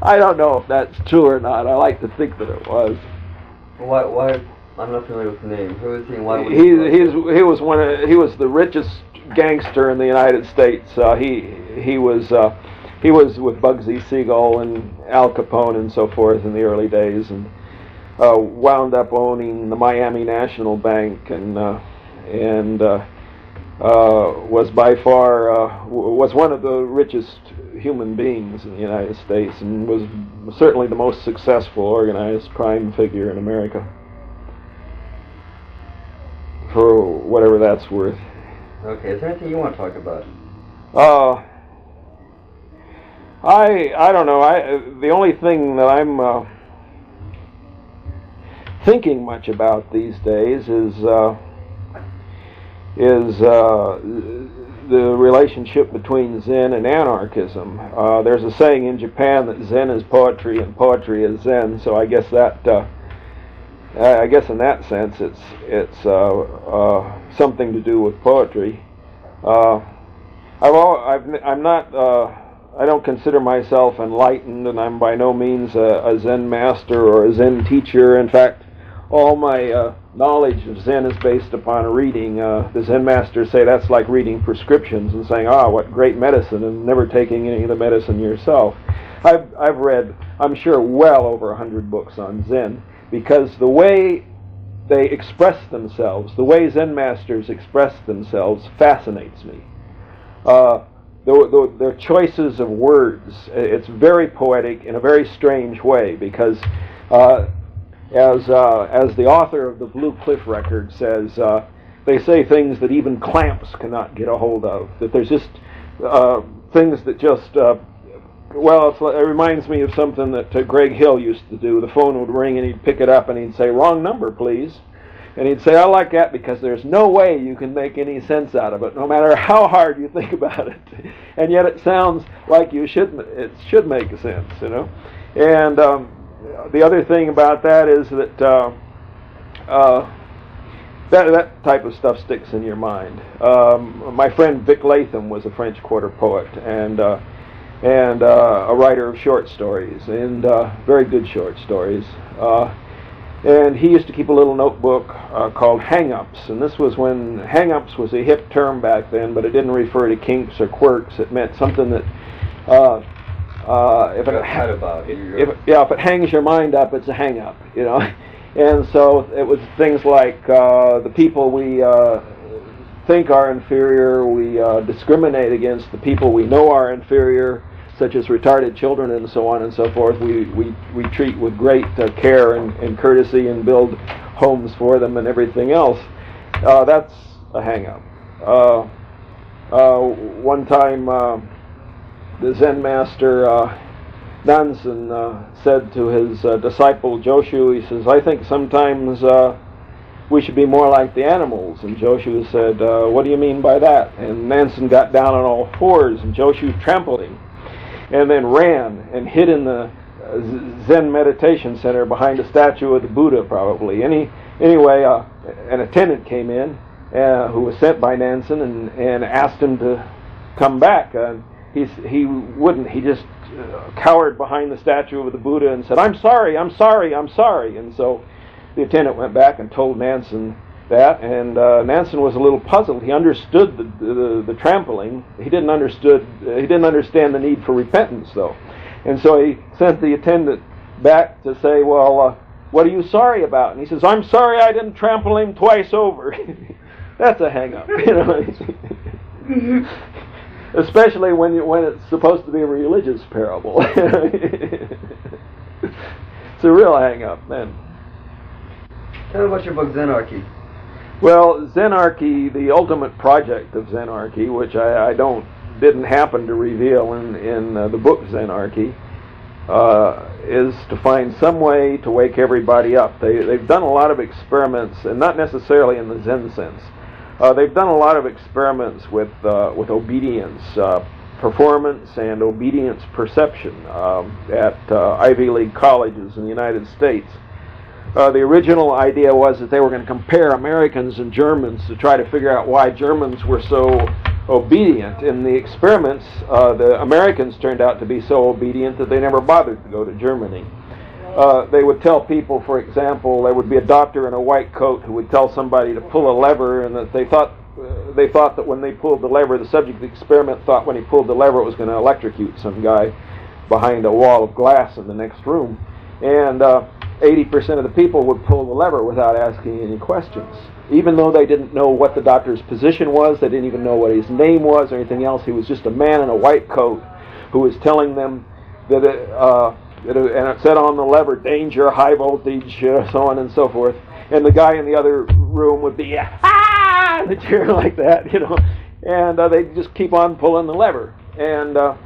I don't know if that's true or not. I like to think that it was. Why? Why? I'm not familiar with the name. Who is he? And why He he's he was one of he was the richest gangster in the United States. Uh, he he was uh, he was with Bugsy Siegel and Al Capone and so forth in the early days, and uh, wound up owning the Miami National Bank and uh, and uh, uh, was by far uh, w- was one of the richest human beings in the United States and was certainly the most successful organized crime figure in America for whatever that's worth. Okay. Is there anything you want to talk about? Uh, I I don't know. I the only thing that I'm uh, thinking much about these days is uh, is uh, the relationship between Zen and anarchism. Uh, there's a saying in Japan that Zen is poetry and poetry is Zen. So I guess that uh, I guess in that sense it's it's uh, uh, something to do with poetry. Uh, I've, all, I've I'm not I don't consider myself enlightened, and I'm by no means a, a Zen master or a Zen teacher. In fact, all my uh, knowledge of Zen is based upon reading. Uh, the Zen masters say that's like reading prescriptions and saying, ah, what great medicine, and never taking any of the medicine yourself. I've, I've read, I'm sure, well over a hundred books on Zen because the way they express themselves, the way Zen masters express themselves, fascinates me. Uh, the, the, their choices of words, it's very poetic in a very strange way because uh, as, uh, as the author of the Blue Cliff Record says, uh, they say things that even clamps cannot get a hold of. That there's just uh, things that just, well, it reminds me of something that uh, Greg Hill used to do. The phone would ring and he'd pick it up and he'd say, wrong number, please. And he'd say, I like that because there's no way you can make any sense out of it, no matter how hard you think about it. And yet it sounds like you should, it should make sense, you know. And um, the other thing about that is that uh, uh, that that type of stuff sticks in your mind. Um, my friend Vic Latham was a French Quarter poet and uh, and uh, a writer of short stories and uh, very good short stories. Uh, and he used to keep a little notebook called Hang-Ups, and this was when Hang-Ups was a hip term back then, but it didn't refer to kinks or quirks. It meant something that uh, if, it, about if, yeah, if it hangs your mind up, it's a hang up, you know. And so it was things like uh, the people we uh, think are inferior, we uh, discriminate against the people we know are inferior, such as retarded children and so on and so forth. We, we, we treat with great uh, care and, and courtesy and build homes for them and everything else. Uh, that's a hang up. one time, the Zen master uh, Nansen uh, said to his uh, disciple Joshu, he says, I think sometimes uh, we should be more like the animals. And Joshu said, uh, What do you mean by that? And Nansen got down on all fours, and Joshu trampled him, and then ran and hid in the uh, Zen meditation center behind a statue of the Buddha, probably. Any, anyway, uh, an attendant came in who was sent by Nansen and, and asked him to come back. Uh, he's, he wouldn't. He just uh, cowered behind the statue of the Buddha and said, I'm sorry, I'm sorry, I'm sorry. And so the attendant went back and told Nansen that, and uh, Nansen was a little puzzled. He understood the, the, the trampling. He didn't understood. Uh, he didn't understand the need for repentance, though, and so he sent the attendant back to say, "Well, uh, what are you sorry about?" And he says, "I'm sorry I didn't trample him twice over." That's a hang-up, you know. especially when you, when it's supposed to be a religious parable. it's a real hang up, man. Tell me about your book Zenarchy. Well, Zenarchy, the ultimate project of Zenarchy, which I, I don't didn't happen to reveal in in uh, the book Zenarchy, uh, is to find some way to wake everybody up. They they've done a lot of experiments, and not necessarily in the Zen sense uh, they've done a lot of experiments with uh, with obedience uh, performance and obedience perception um, at uh, Ivy League colleges in the United States. Uh, the original idea was that they were going to compare Americans and Germans to try to figure out why Germans were so obedient. In the experiments, uh, the Americans turned out to be so obedient that they never bothered to go to Germany uh, they would tell people, for example, there would be a doctor in a white coat who would tell somebody to pull a lever, and that they thought uh, they thought that when they pulled the lever, the subject of the experiment thought when he pulled the lever it was going to electrocute some guy behind a wall of glass in the next room, and uh, 80% of the people would pull the lever without asking any questions. Even though they didn't know what the doctor's position was, they didn't even know what his name was or anything else. He was just a man in a white coat who was telling them that it, uh, it, and it said on the lever, danger, high voltage, uh, so on and so forth. And the guy in the other room would be, ah, in the chair like that, you know. And uh, they just keep on pulling the lever. And uh,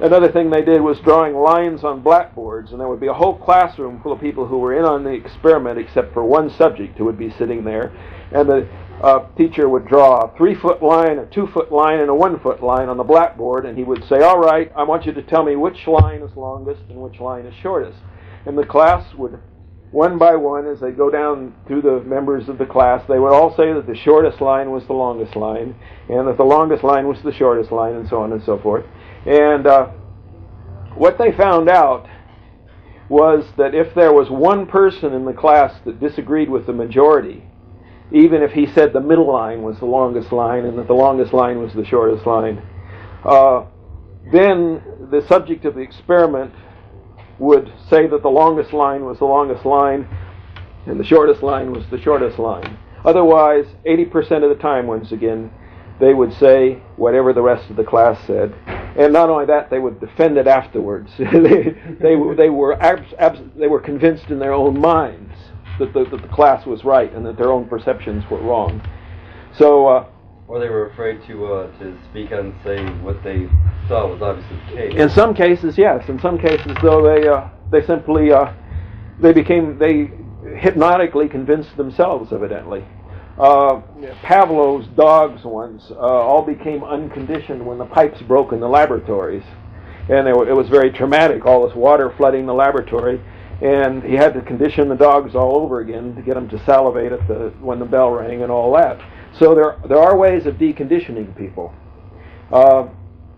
Another thing they did was drawing lines on blackboards, and there would be a whole classroom full of people who were in on the experiment except for one subject who would be sitting there. And the uh, teacher would draw a three foot line, a two foot line, and a one foot line on the blackboard, and he would say, All right, I want you to tell me which line is longest and which line is shortest. And the class would, one by one, as they go down through the members of the class, they would all say that the shortest line was the longest line, and that the longest line was the shortest line, and so on and so forth. And uh, what they found out was that if there was one person in the class that disagreed with the majority, even if he said the middle line was the longest line and that the longest line was the shortest line, uh, then the subject of the experiment would say that the longest line was the longest line and the shortest line was the shortest line. Otherwise, 80% of the time, once again, they would say whatever the rest of the class said. And not only that, they would defend it afterwards. they, they, they, were abs- abs- they were convinced in their own minds that the, that the class was right and that their own perceptions were wrong. So, uh, or they were afraid to uh, to speak out and say what they saw was obviously the case. In some cases, yes. In some cases, though, they uh, they simply uh, they became they hypnotically convinced themselves, evidently. Uh, Pavlov's dogs once uh, all became unconditioned when the pipes broke in the laboratories, and were, it was very traumatic. All this water flooding the laboratory, and he had to condition the dogs all over again to get them to salivate at the when the bell rang and all that. So there there are ways of deconditioning people, uh,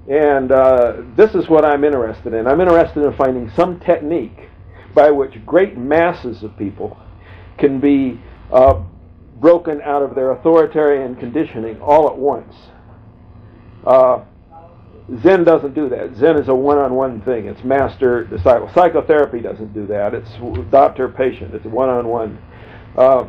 and uh, this is what I'm interested in. I'm interested in finding some technique by which great masses of people can be uh, broken out of their authoritarian conditioning all at once. Uh, Zen doesn't do that. Zen is a one-on-one thing. It's master disciple. Psychotherapy doesn't do that. It's doctor patient. It's one-on-one. Uh,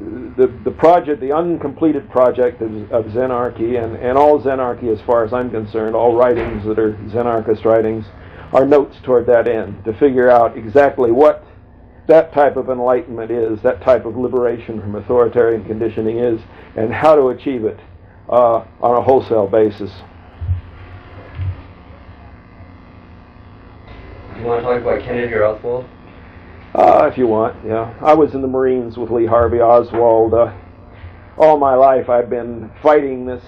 the the project, the uncompleted project of, of Zenarchy, and, and all Zenarchy, as far as I'm concerned, all writings that are Zenarchist writings, are notes toward that end to figure out exactly what that type of enlightenment is, that type of liberation from authoritarian conditioning is, and how to achieve it uh, on a wholesale basis. You want to talk about Kennedy or Oswald? Uh, if you want, yeah. I was in the Marines with Lee Harvey Oswald. Uh, all my life I've been fighting this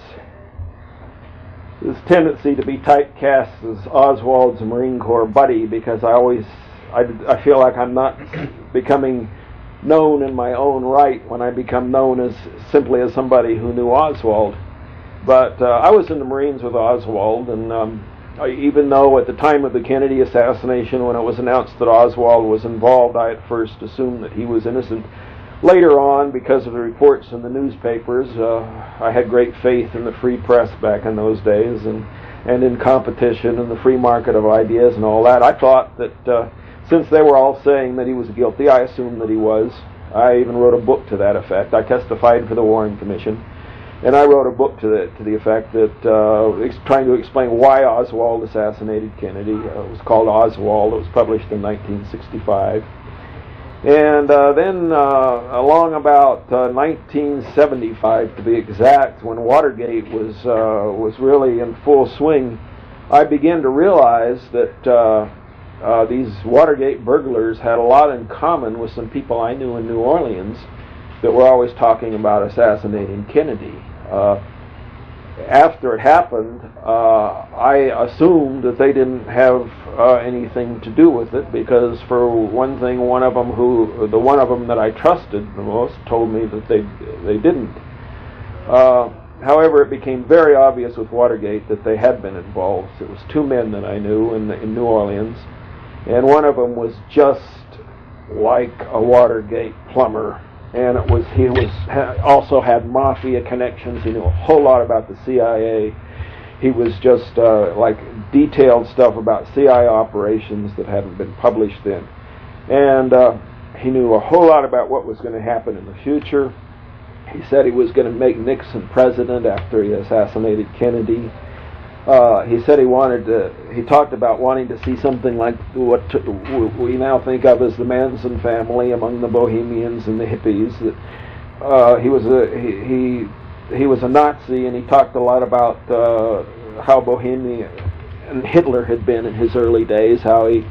this tendency to be typecast as Oswald's Marine Corps buddy because I always I, I feel like I'm not becoming known in my own right when I become known as simply as somebody who knew Oswald. But uh, I was in the Marines with Oswald, and um, I, even though at the time of the Kennedy assassination, when it was announced that Oswald was involved, I at first assumed that he was innocent. Later on, because of the reports in the newspapers, uh, I had great faith in the free press back in those days, and and in competition and the free market of ideas and all that. I thought that. Uh, since they were all saying that he was guilty, I assumed that he was. I even wrote a book to that effect. I testified for the Warren Commission, and I wrote a book to the to the effect that uh, trying to explain why Oswald assassinated Kennedy. Uh, it was called Oswald. It was published in 1965. And uh, then, uh, along about 1975, uh, to be exact, when Watergate was uh, was really in full swing, I began to realize that uh, these Watergate burglars had a lot in common with some people I knew in New Orleans that were always talking about assassinating Kennedy. Uh, after it happened, uh, I assumed that they didn't have uh, anything to do with it because, for one thing, one of them who, the one of them that I trusted the most, told me that they they didn't. Uh, however, it became very obvious with Watergate that they had been involved. It was two men that I knew in, in New Orleans and one of them was just like a Watergate plumber, and it was he was also had mafia connections. He knew a whole lot about the CIA. He was just uh, like detailed stuff about CIA operations that hadn't been published then, and uh, he knew a whole lot about what was going to happen in the future. He said he was going to make Nixon president after he assassinated Kennedy. Uh, he said he wanted to, he talked about wanting to see something like what we now think of as the Manson family among the Bohemians and the hippies. That uh, he was a he, he he was a Nazi, and he talked a lot about uh, how Bohemia and Hitler had been in his early days. How he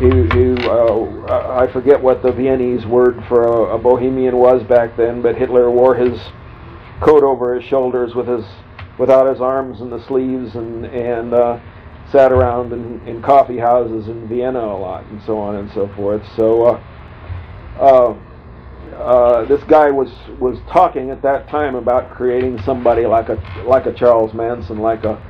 he, he uh, I forget what the Viennese word for a, a bohemian was back then, but Hitler wore his coat over his shoulders with his without his arms and the sleeves and and uh, sat around in, in coffee houses in Vienna a lot and so on and so forth. So uh, uh, uh, this guy was was talking at that time about creating somebody like a like a Charles Manson, like a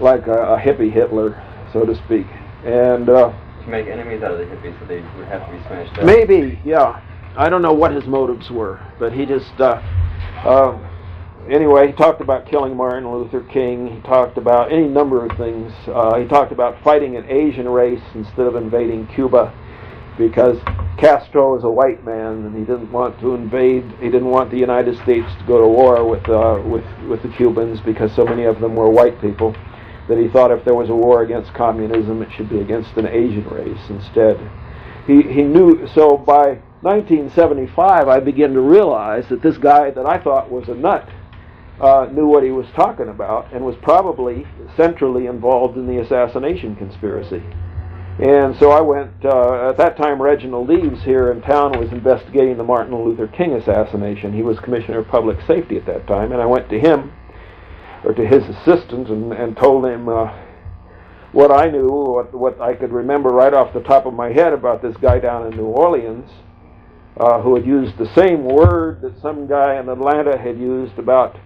like a, a hippie Hitler, so to speak, and. Uh, to make enemies out of the hippies, so they would have to be smashed out. Maybe, yeah. I don't know what his motives were, but he just. Uh, uh, anyway, he talked about killing Martin Luther King. He talked about any number of things. Uh, he talked about fighting an Asian race instead of invading Cuba because Castro is a white man and he didn't want to invade. He didn't want the United States to go to war with uh, with with the Cubans because so many of them were white people that he thought if there was a war against communism, it should be against an Asian race instead. He, he knew, so by 1975, I began to realize that this guy that I thought was a nut uh, knew what he was talking about and was probably centrally involved in the assassination conspiracy. And so I went, uh, at that time, Reginald Eaves here in town was investigating the Martin Luther King assassination. He was Commissioner of Public Safety at that time, and I went to him or to his assistant and, and told him uh, what I knew, what, what I could remember right off the top of my head about this guy down in New Orleans uh, who had used the same word that some guy in Atlanta had used about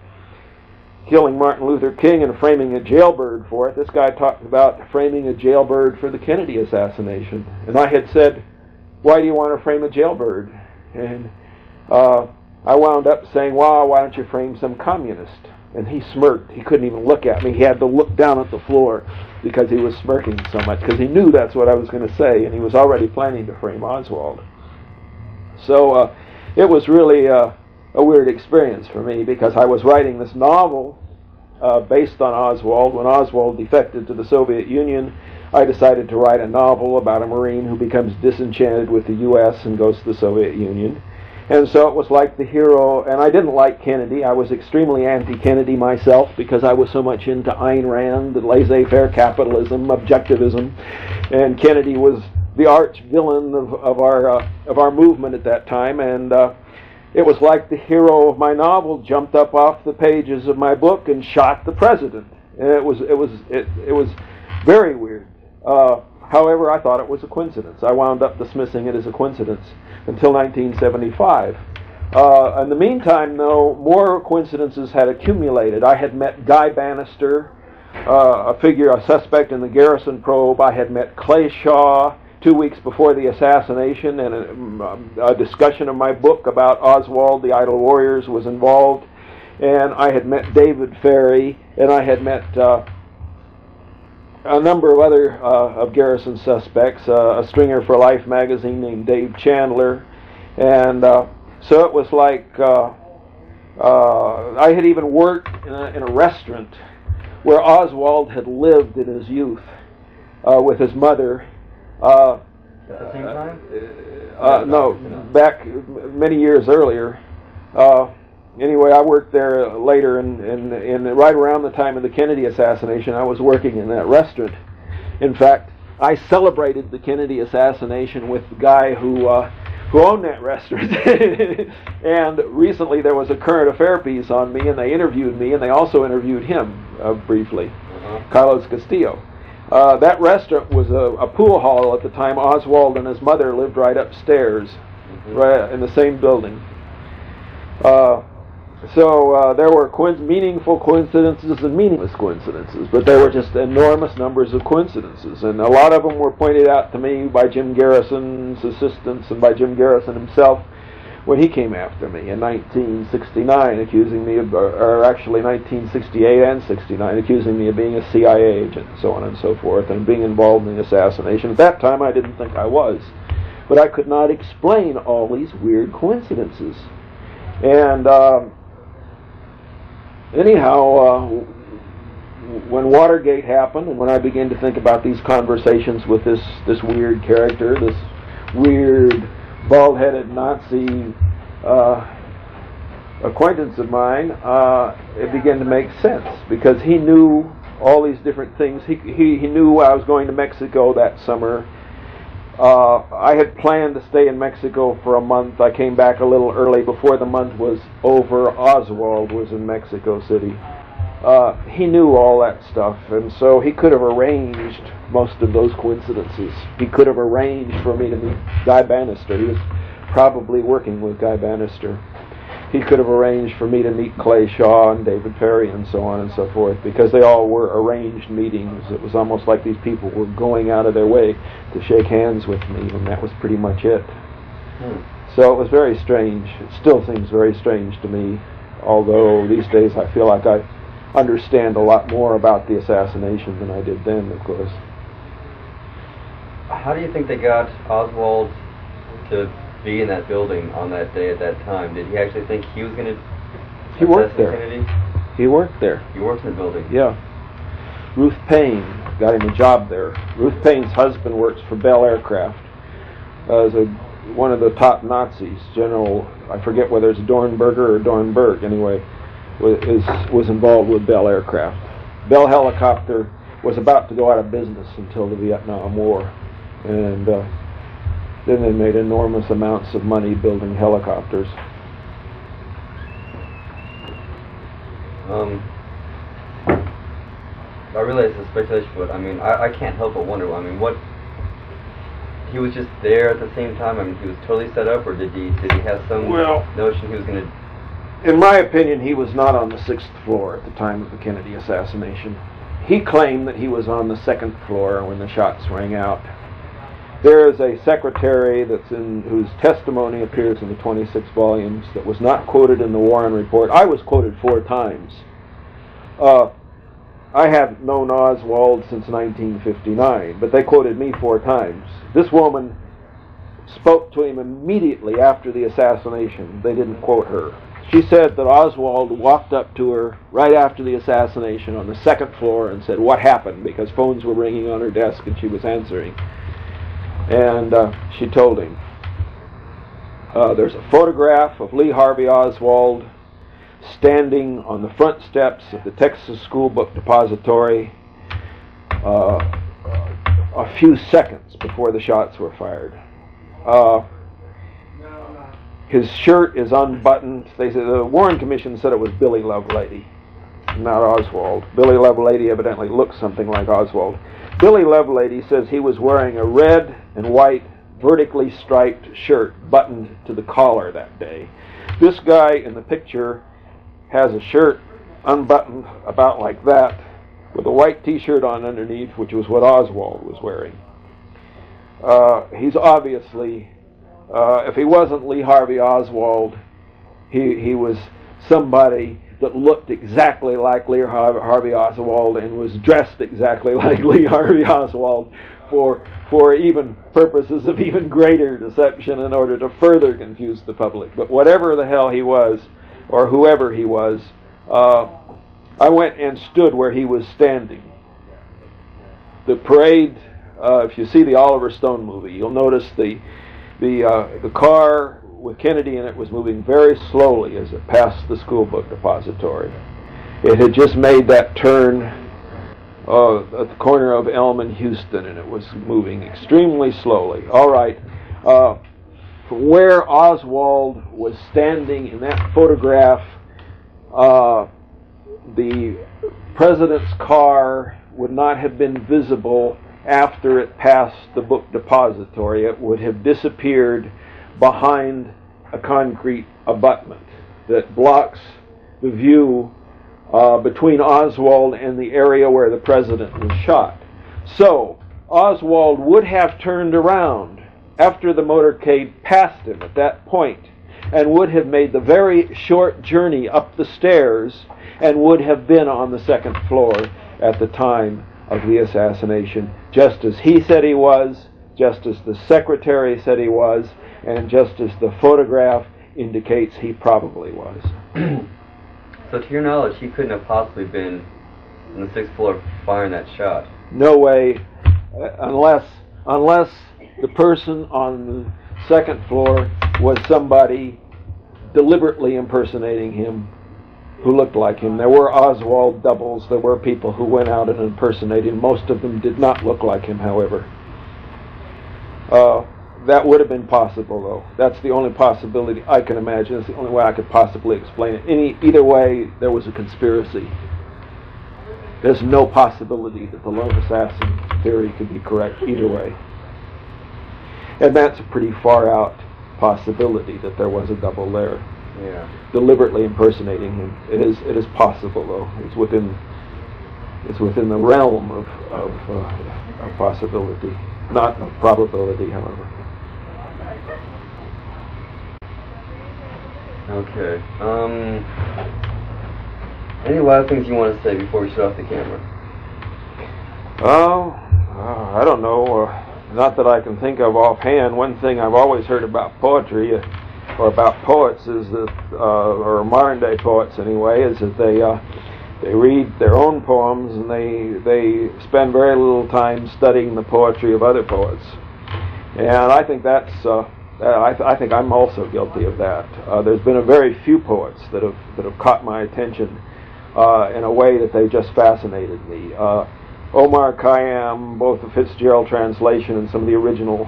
killing Martin Luther King and framing a jailbird for it. This guy talked about framing a jailbird for the Kennedy assassination. And I had said, Why do you want to frame a jailbird? And uh, I wound up saying, Well, why don't you frame some communist? and he smirked. He couldn't even look at me. He had to look down at the floor because he was smirking so much because he knew that's what I was going to say, and he was already planning to frame Oswald. So uh, it was really uh, a weird experience for me because I was writing this novel uh, based on Oswald. When Oswald defected to the Soviet Union, I decided to write a novel about a Marine who becomes disenchanted with the U.S. and goes to the Soviet Union. And so it was like the hero, and I didn't like Kennedy. I was extremely anti-Kennedy myself because I was so much into Ayn Rand, laissez-faire capitalism, objectivism, and Kennedy was the arch villain of, of our uh, of our movement at that time. And uh, it was like the hero of my novel jumped up off the pages of my book and shot the president. And it was it was it, it was very weird. Uh, however, I thought it was a coincidence. I wound up dismissing it as a coincidence until 1975. Uh, in the meantime, though, more coincidences had accumulated. I had met Guy Banister, uh, a figure, a suspect in the Garrison probe. I had met Clay Shaw two weeks before the assassination, and a, a discussion of my book about Oswald, the Idle Warriors, was involved. And I had met David Ferrie, and I had met uh, a number of other uh, of Garrison suspects, uh, a stringer for Life magazine named Dave Chandler, and uh, so it was like uh, uh, I had even worked in a, in a, restaurant where Oswald had lived in his youth uh, with his mother. At the same time? no, back many years earlier anyway, I worked there later, and in, in, in, right around the time of the Kennedy assassination, I was working in that restaurant. In fact, I celebrated the Kennedy assassination with the guy who uh, who owned that restaurant. and recently, there was a current affair piece on me, and they interviewed me, and they also interviewed him uh, briefly, uh-huh. Carlos Castillo. Uh, that restaurant was a, a, pool hall at the time. Oswald and his mother lived right upstairs, mm-hmm. right in the same building. Uh, so uh, there were meaningful coincidences and meaningless coincidences, but there were just enormous numbers of coincidences, and a lot of them were pointed out to me by Jim Garrison's assistants and by Jim Garrison himself when he came after me in 1969, accusing me of, or actually 1968 and 69, accusing me of being a CIA agent, and so on and so forth, and being involved in the assassination. At that time, I didn't think I was, but I could not explain all these weird coincidences. And um, anyhow, uh, when Watergate happened, and when I began to think about these conversations with this this weird character, this weird bald-headed Nazi uh, acquaintance of mine, uh, it began to make sense because he knew all these different things. He, he, he knew I was going to Mexico that summer. Uh, I had planned to stay in Mexico for a month. I came back a little early before the month was over. Oswald was in Mexico City. Uh, he knew all that stuff, and so he could have arranged most of those coincidences. He could have arranged for me to meet Guy Banister. He was probably working with Guy Banister. He could have arranged for me to meet Clay Shaw and David Ferrie and so on and so forth because they all were arranged meetings. It was almost like these people were going out of their way to shake hands with me, and that was pretty much it. Hmm. So it was very strange. It still seems very strange to me, although these days I feel like I understand a lot more about the assassination than I did then, of course. How do you think they got Oswald to be in that building on that day at that time? Did he actually think he was going to He worked there. Kennedy? He worked there. He worked in the building. Yeah. Ruth Paine got him a job there. Ruth Paine's husband works for Bell Aircraft as a one of the top Nazis. General, I forget whether it's Dornberger or Dornberg. Anyway, was was involved with Bell Aircraft. Bell Helicopter was about to go out of business until the Vietnam War, and uh, then they made enormous amounts of money building helicopters. Um, I realize it's speculation, but I mean, I, I can't help but wonder. I mean, what he was just there at the same time. I mean, he was totally set up, or did he did he have some Well- notion he was going to? In my opinion, he was not on the sixth floor at the time of the Kennedy assassination. He claimed that he was on the second floor when the shots rang out. There is a secretary that's in whose testimony appears in the 26 volumes that was not quoted in the Warren report. I was quoted four times. Uh, I have known Oswald since 1959, but they quoted me four times. This woman spoke to him immediately after the assassination. They didn't quote her. She said that Oswald walked up to her right after the assassination on the second floor and said, What happened? because phones were ringing on her desk and she was answering. And uh, she told him. Uh, there's a photograph of Lee Harvey Oswald standing on the front steps of the Texas School Book Depository uh, a few seconds before the shots were fired. Uh, his shirt is unbuttoned. They said the Warren Commission said it was Billy Lovelady, not Oswald. Billy Lovelady evidently looks something like Oswald. Billy Lovelady says he was wearing a red and white vertically striped shirt buttoned to the collar that day. This guy in the picture has a shirt unbuttoned about like that with a white t-shirt on underneath, which was what Oswald was wearing. Uh, he's obviously, uh, if he wasn't Lee Harvey Oswald, he, he was somebody that looked exactly like Lee Harvey Oswald and was dressed exactly like Lee Harvey Oswald for, for even purposes of even greater deception in order to further confuse the public. But whatever the hell he was, or whoever he was, uh, I went and stood where he was standing. The parade, uh, if you see the Oliver Stone movie, you'll notice the the uh, the car with Kennedy in it was moving very slowly as it passed the school book depository. It had just made that turn uh, at the corner of Elm and Houston, and it was moving extremely slowly. All right. Uh, from where Oswald was standing in that photograph, uh, the president's car would not have been visible after it passed the book depository. It would have disappeared behind a concrete abutment that blocks the view uh, between Oswald and the area where the president was shot. So, Oswald would have turned around after the motorcade passed him at that point and would have made the very short journey up the stairs and would have been on the second floor at the time of the assassination, just as he said he was, just as the secretary said he was, and just as the photograph indicates he probably was. So, to your knowledge, he couldn't have possibly been on the sixth floor firing that shot. No way, unless unless the person on the second floor was somebody deliberately impersonating him who looked like him. There were Oswald doubles. There were people who went out and impersonated him. Most of them did not look like him, however. Uh, that would have been possible, though. That's the only possibility I can imagine. It's the only way I could possibly explain it. Any, either way, there was a conspiracy. There's no possibility that the lone assassin theory could be correct either way. And that's a pretty far out possibility that there was a double there. Yeah. Deliberately impersonating him. It is it is possible though. It's within it's within the realm of of, uh, of possibility, not of probability, however. Okay. Um. Any last things you want to say before we shut off the camera? Oh, uh, I don't know. Uh, not that I can think of offhand. One thing I've always heard about poetry, uh, or about poets, is that, uh, or modern day poets anyway, is that they uh, they read their own poems and they they spend very little time studying the poetry of other poets. And I think that's. Uh, I, th- I think I'm also guilty of that. Uh, there's been a very few poets that have that have caught my attention uh, in a way that they just fascinated me. Uh, Omar Khayyam, both the Fitzgerald translation and some of the original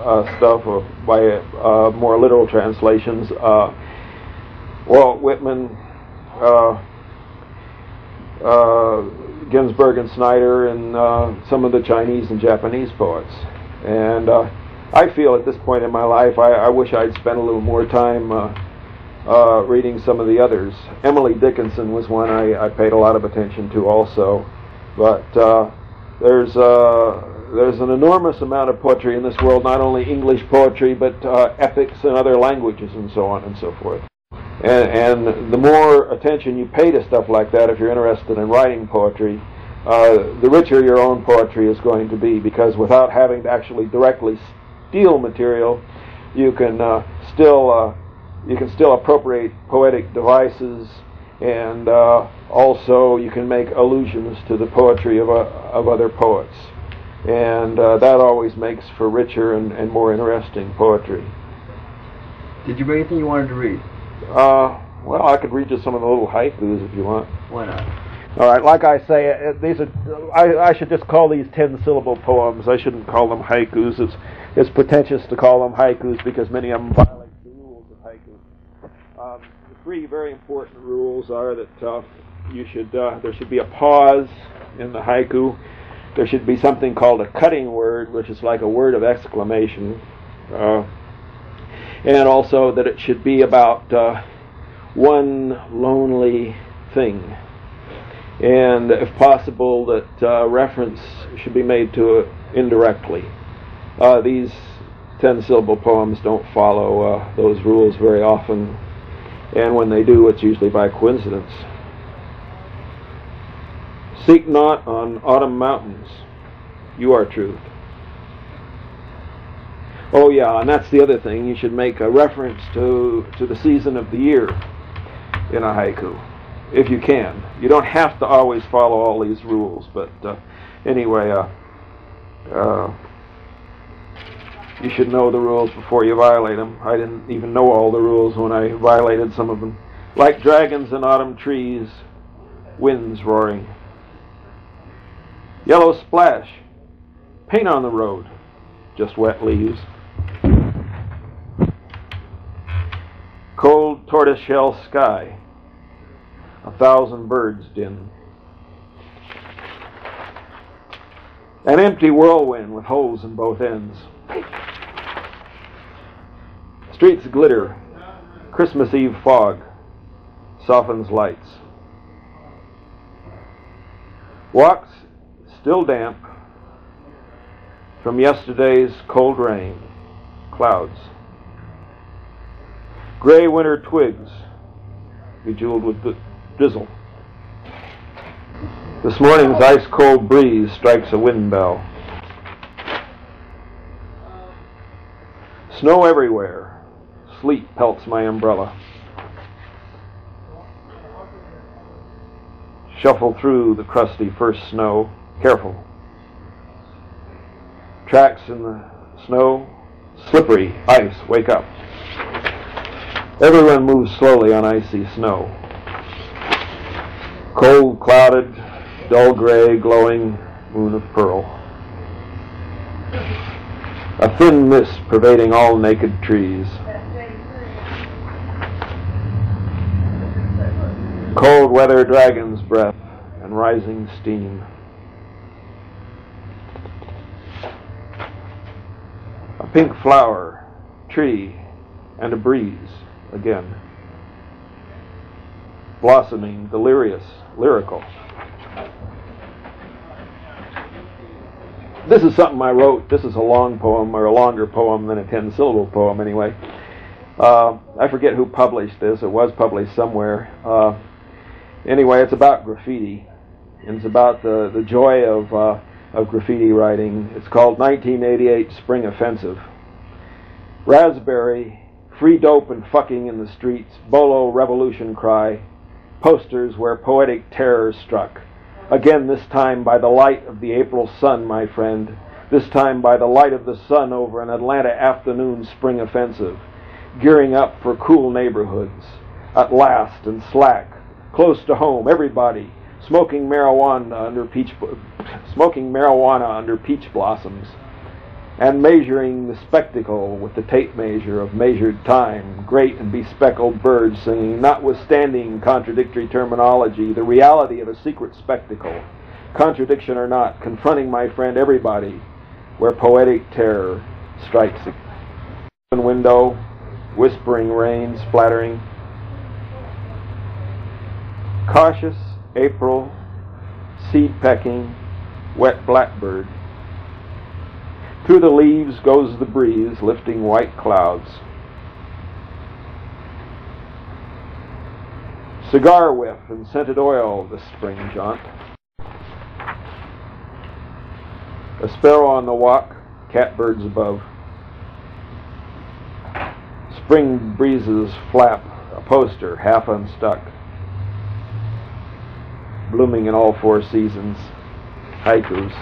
uh, stuff by uh, more literal translations. Uh, Walt Whitman, uh, uh, Ginsberg and Snyder, and some of the Chinese and Japanese poets. And I feel at this point in my life, I, I wish I'd spent a little more time reading some of the others. Emily Dickinson was one I, I paid a lot of attention to also. But there's uh, there's an enormous amount of poetry in this world, not only English poetry, but uh, epics in other languages and so on and so forth. And, and the more attention you pay to stuff like that, if you're interested in writing poetry, uh, the richer your own poetry is going to be, because without having to actually directly steal material, you can uh, still uh, you can still appropriate poetic devices and uh, also you can make allusions to the poetry of, uh, of other poets. And uh, that always makes for richer and, and more interesting poetry. Did you bring anything you wanted to read? Uh, well, I could read you some of the little haikus if you want. Why not? All right, like I say, uh, these are. I, I should just call these ten-syllable poems. I shouldn't call them haikus. It's it's pretentious to call them haikus because many of them violate the rules of haiku. Um, the three very important rules are that uh, you should uh, there should be a pause in the haiku. There should be something called a cutting word, which is like a word of exclamation, uh, and also that it should be about uh, one lonely thing and if possible, that uh, reference should be made to it indirectly. Uh, these ten syllable poems don't follow uh, those rules very often, and when they do, it's usually by coincidence. Seek not on autumn mountains, you are truth. Oh yeah, and that's the other thing. You should make a reference to to the season of the year in a haiku if you can. You don't have to always follow all these rules, but uh, anyway, uh, uh, you should know the rules before you violate them. I didn't even know all the rules when I violated some of them. Like dragons in autumn trees, winds roaring. Yellow splash, paint on the road, just wet leaves. Cold tortoiseshell sky, a thousand birds din. An empty whirlwind with holes in both ends. Streets glitter. Christmas Eve fog softens lights. Walks still damp from yesterday's cold rain. Clouds. Gray winter twigs bejeweled with drizzle. This morning's ice cold breeze strikes a wind bell. Snow everywhere. Sleet pelts my umbrella. Shuffle through the crusty first snow. Careful. Tracks in the snow. Slippery. Ice. Wake up. Everyone moves slowly on icy snow. Cold, clouded, dull gray, glowing moon of pearl. A thin mist pervading all naked trees. Cold weather dragon's breath and rising steam. Pink flower, tree, and a breeze again. Blossoming, delirious, lyrical. This is something I wrote. This is a long poem, or a longer poem than a 10 syllable poem, anyway. Uh, I forget who published this. It was published somewhere. Uh, anyway, it's about graffiti. And it's about the, the joy of, uh, of graffiti writing. It's called 1988 Spring Offensive. Raspberry, free dope and fucking in the streets, bolo revolution cry, posters where poetic terror struck. Again, this time by the light of the April sun, my friend. This time by the light of the sun over an Atlanta afternoon spring offensive. Gearing up for cool neighborhoods. At last and slack. Close to home, everybody. Smoking marijuana under peach, smoking marijuana under peach blossoms and measuring the spectacle with the tape measure of measured time, great and bespeckled birds singing, notwithstanding contradictory terminology, the reality of a secret spectacle, contradiction or not, confronting my friend everybody, where poetic terror strikes a window, whispering rain splattering. Cautious April, seed pecking, wet blackbird. Through the leaves goes the breeze, lifting white clouds. Cigar whiff and scented oil this spring jaunt. A sparrow on the walk, catbirds above. Spring breezes flap, a poster half unstuck. Blooming in all four seasons, haikus.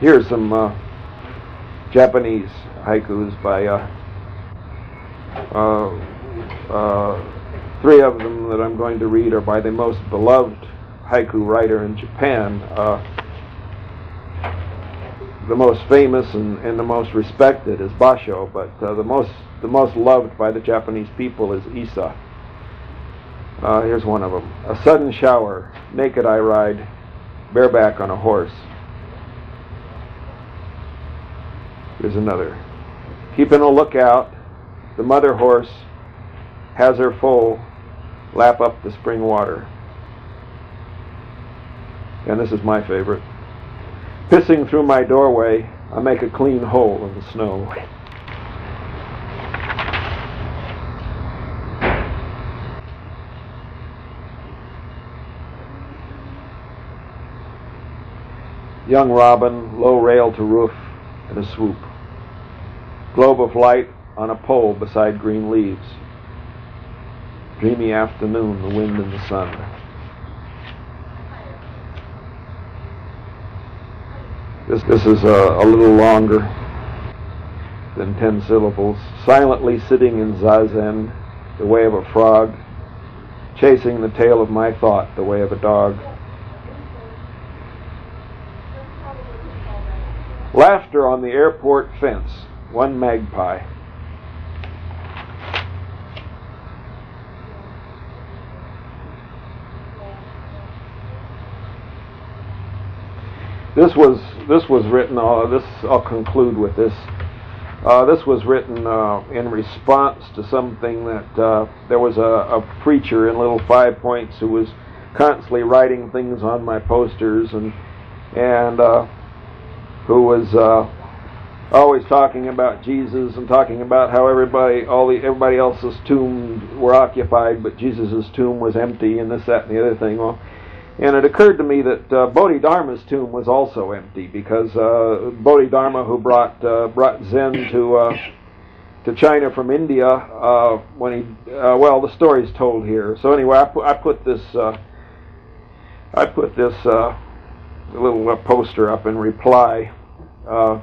Here's some uh, Japanese haikus by uh, uh, uh, three of them that I'm going to read are by the most beloved haiku writer in Japan. Uh, the most famous and, and, the most respected is Basho, but uh, the most the most loved by the Japanese people is Issa. Uh, here's one of them: A sudden shower, naked I ride, bareback on a horse. Here's another. Keeping a lookout, the mother horse has her foal lap up the spring water. And this is my favorite. Pissing through my doorway, I make a clean hole in the snow. Young robin, low rail to roof, in a swoop. Globe of light on a pole beside green leaves. Dreamy afternoon, the wind and the sun. This, this is a, a little longer than ten syllables. Silently sitting in zazen, the way of a frog, chasing the tail of my thought, the way of a dog. Laughter on the airport fence. One magpie. This was this was written. Uh, this I'll conclude with this. Uh, this was written uh, in response to something that uh, there was a, a, preacher in Little Five Points who was constantly writing things on my posters and and uh, who was uh, always talking about Jesus and talking about how everybody, all the everybody else's tombs were occupied, but Jesus' tomb was empty, and this, that, and the other thing. Well, and it occurred to me that uh, Bodhidharma's tomb was also empty because uh, Bodhidharma, who brought uh, brought Zen to uh, to China from India, uh, when he uh, well, the story's told here. So anyway, I put, I put this I put this little poster up in reply uh,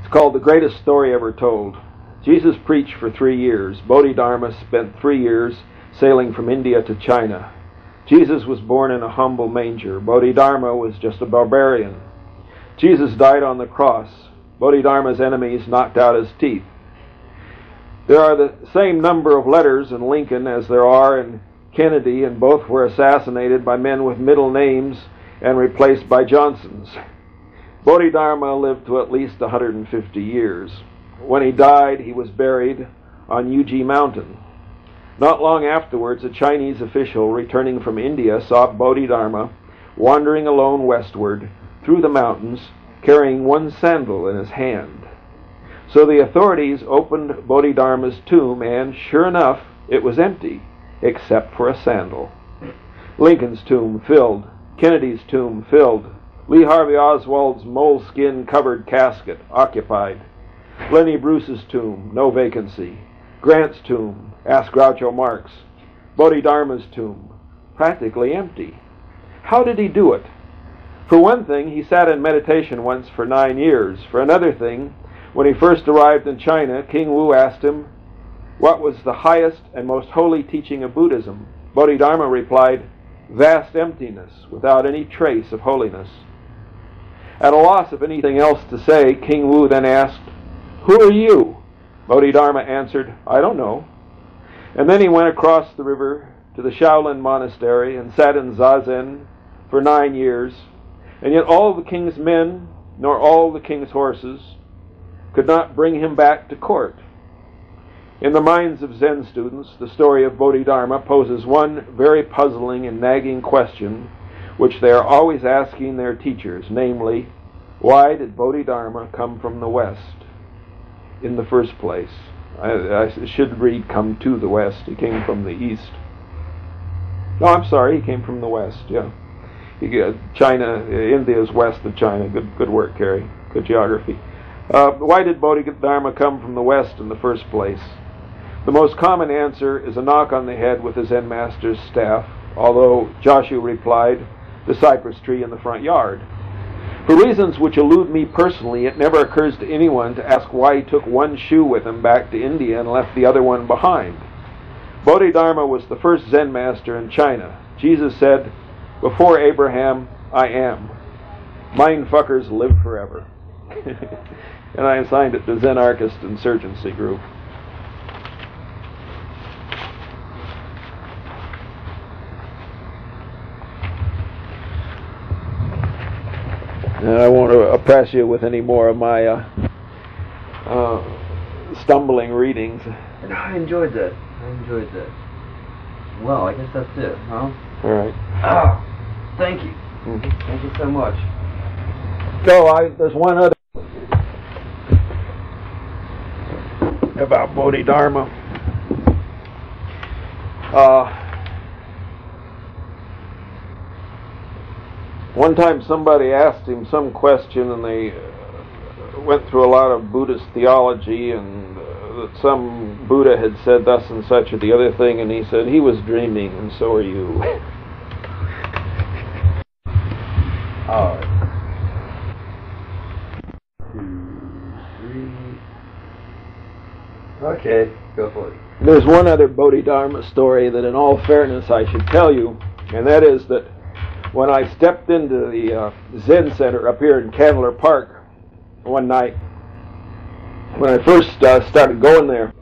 it's called The Greatest Story Ever Told. Jesus preached for three years. Bodhidharma spent three years sailing from India to China. Jesus was born in a humble manger. Bodhidharma was just a barbarian. Jesus died on the cross. Bodhidharma's enemies knocked out his teeth. There are the same number of letters in Lincoln as there are in Kennedy, and both were assassinated by men with middle names and replaced by Johnsons. Bodhidharma lived to at least 150 years. When he died, he was buried on Yuji Mountain. Not long afterwards, a Chinese official returning from India saw Bodhidharma wandering alone westward through the mountains, carrying one sandal in his hand. So the authorities opened Bodhidharma's tomb, and sure enough, it was empty, except for a sandal. Lincoln's tomb filled, Kennedy's tomb filled, Lee Harvey Oswald's moleskin covered casket occupied, Lenny Bruce's tomb, no vacancy, Grant's tomb, ask Groucho Marx, Bodhidharma's tomb, practically empty. How did he do it? For one thing, he sat in meditation once for nine years. For another thing, when he first arrived in China, King Wu asked him, What was the highest and most holy teaching of Buddhism? Bodhidharma replied, Vast emptiness, without any trace of holiness. At a loss of anything else to say, King Wu then asked, Who are you? Bodhidharma answered, I don't know. And then he went across the river to the Shaolin monastery and sat in Zazen for nine years. And yet all the king's men, nor all the king's horses, could not bring him back to court. In the minds of Zen students, the story of Bodhidharma poses one very puzzling and nagging question, which they are always asking their teachers, namely, why did Bodhidharma come from the West in the first place? I, I should read come to the West. He came from the East. No, I'm sorry, he came from the West, yeah. Uh, China, India is west of China. Good, good work, Kerry. Good geography. Uh, why did Bodhidharma come from the West in the first place? The most common answer is a knock on the head with the Zen master's staff, although Joshu replied, the cypress tree in the front yard. For reasons which elude me personally, it never occurs to anyone to ask why he took one shoe with him back to India and left the other one behind. Bodhidharma was the first Zen master in China. Jesus said, Before Abraham, I am. Mind fuckers live forever. and I assigned it to Zenarchist Insurgency Group. And I won't oppress you with any more of my uh, uh, stumbling readings. And I enjoyed that. I enjoyed that. Well, I guess that's it, huh? All right. Ah, thank you. Mhm. Thank you so much. So I, there's one other about Bodhidharma. Uh, one time somebody asked him some question and they uh, went through a lot of Buddhist theology and uh, that some Buddha had said thus and such or the other thing and he said he was dreaming and so are you. All right. Okay, go for it. There's one other Bodhidharma story that, in all fairness, I should tell you, and that is that when I stepped into the uh, Zen Center up here in Candler Park one night, when I first uh, started going there,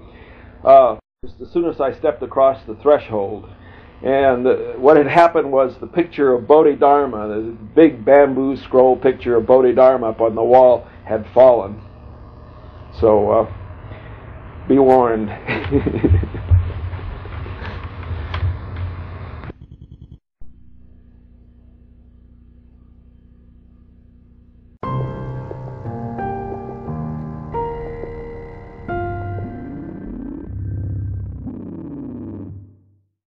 uh, just as soon as I stepped across the threshold, and uh, what had happened was the picture of Bodhidharma, the big bamboo scroll picture of Bodhidharma up on the wall, had fallen. So, uh, be warned.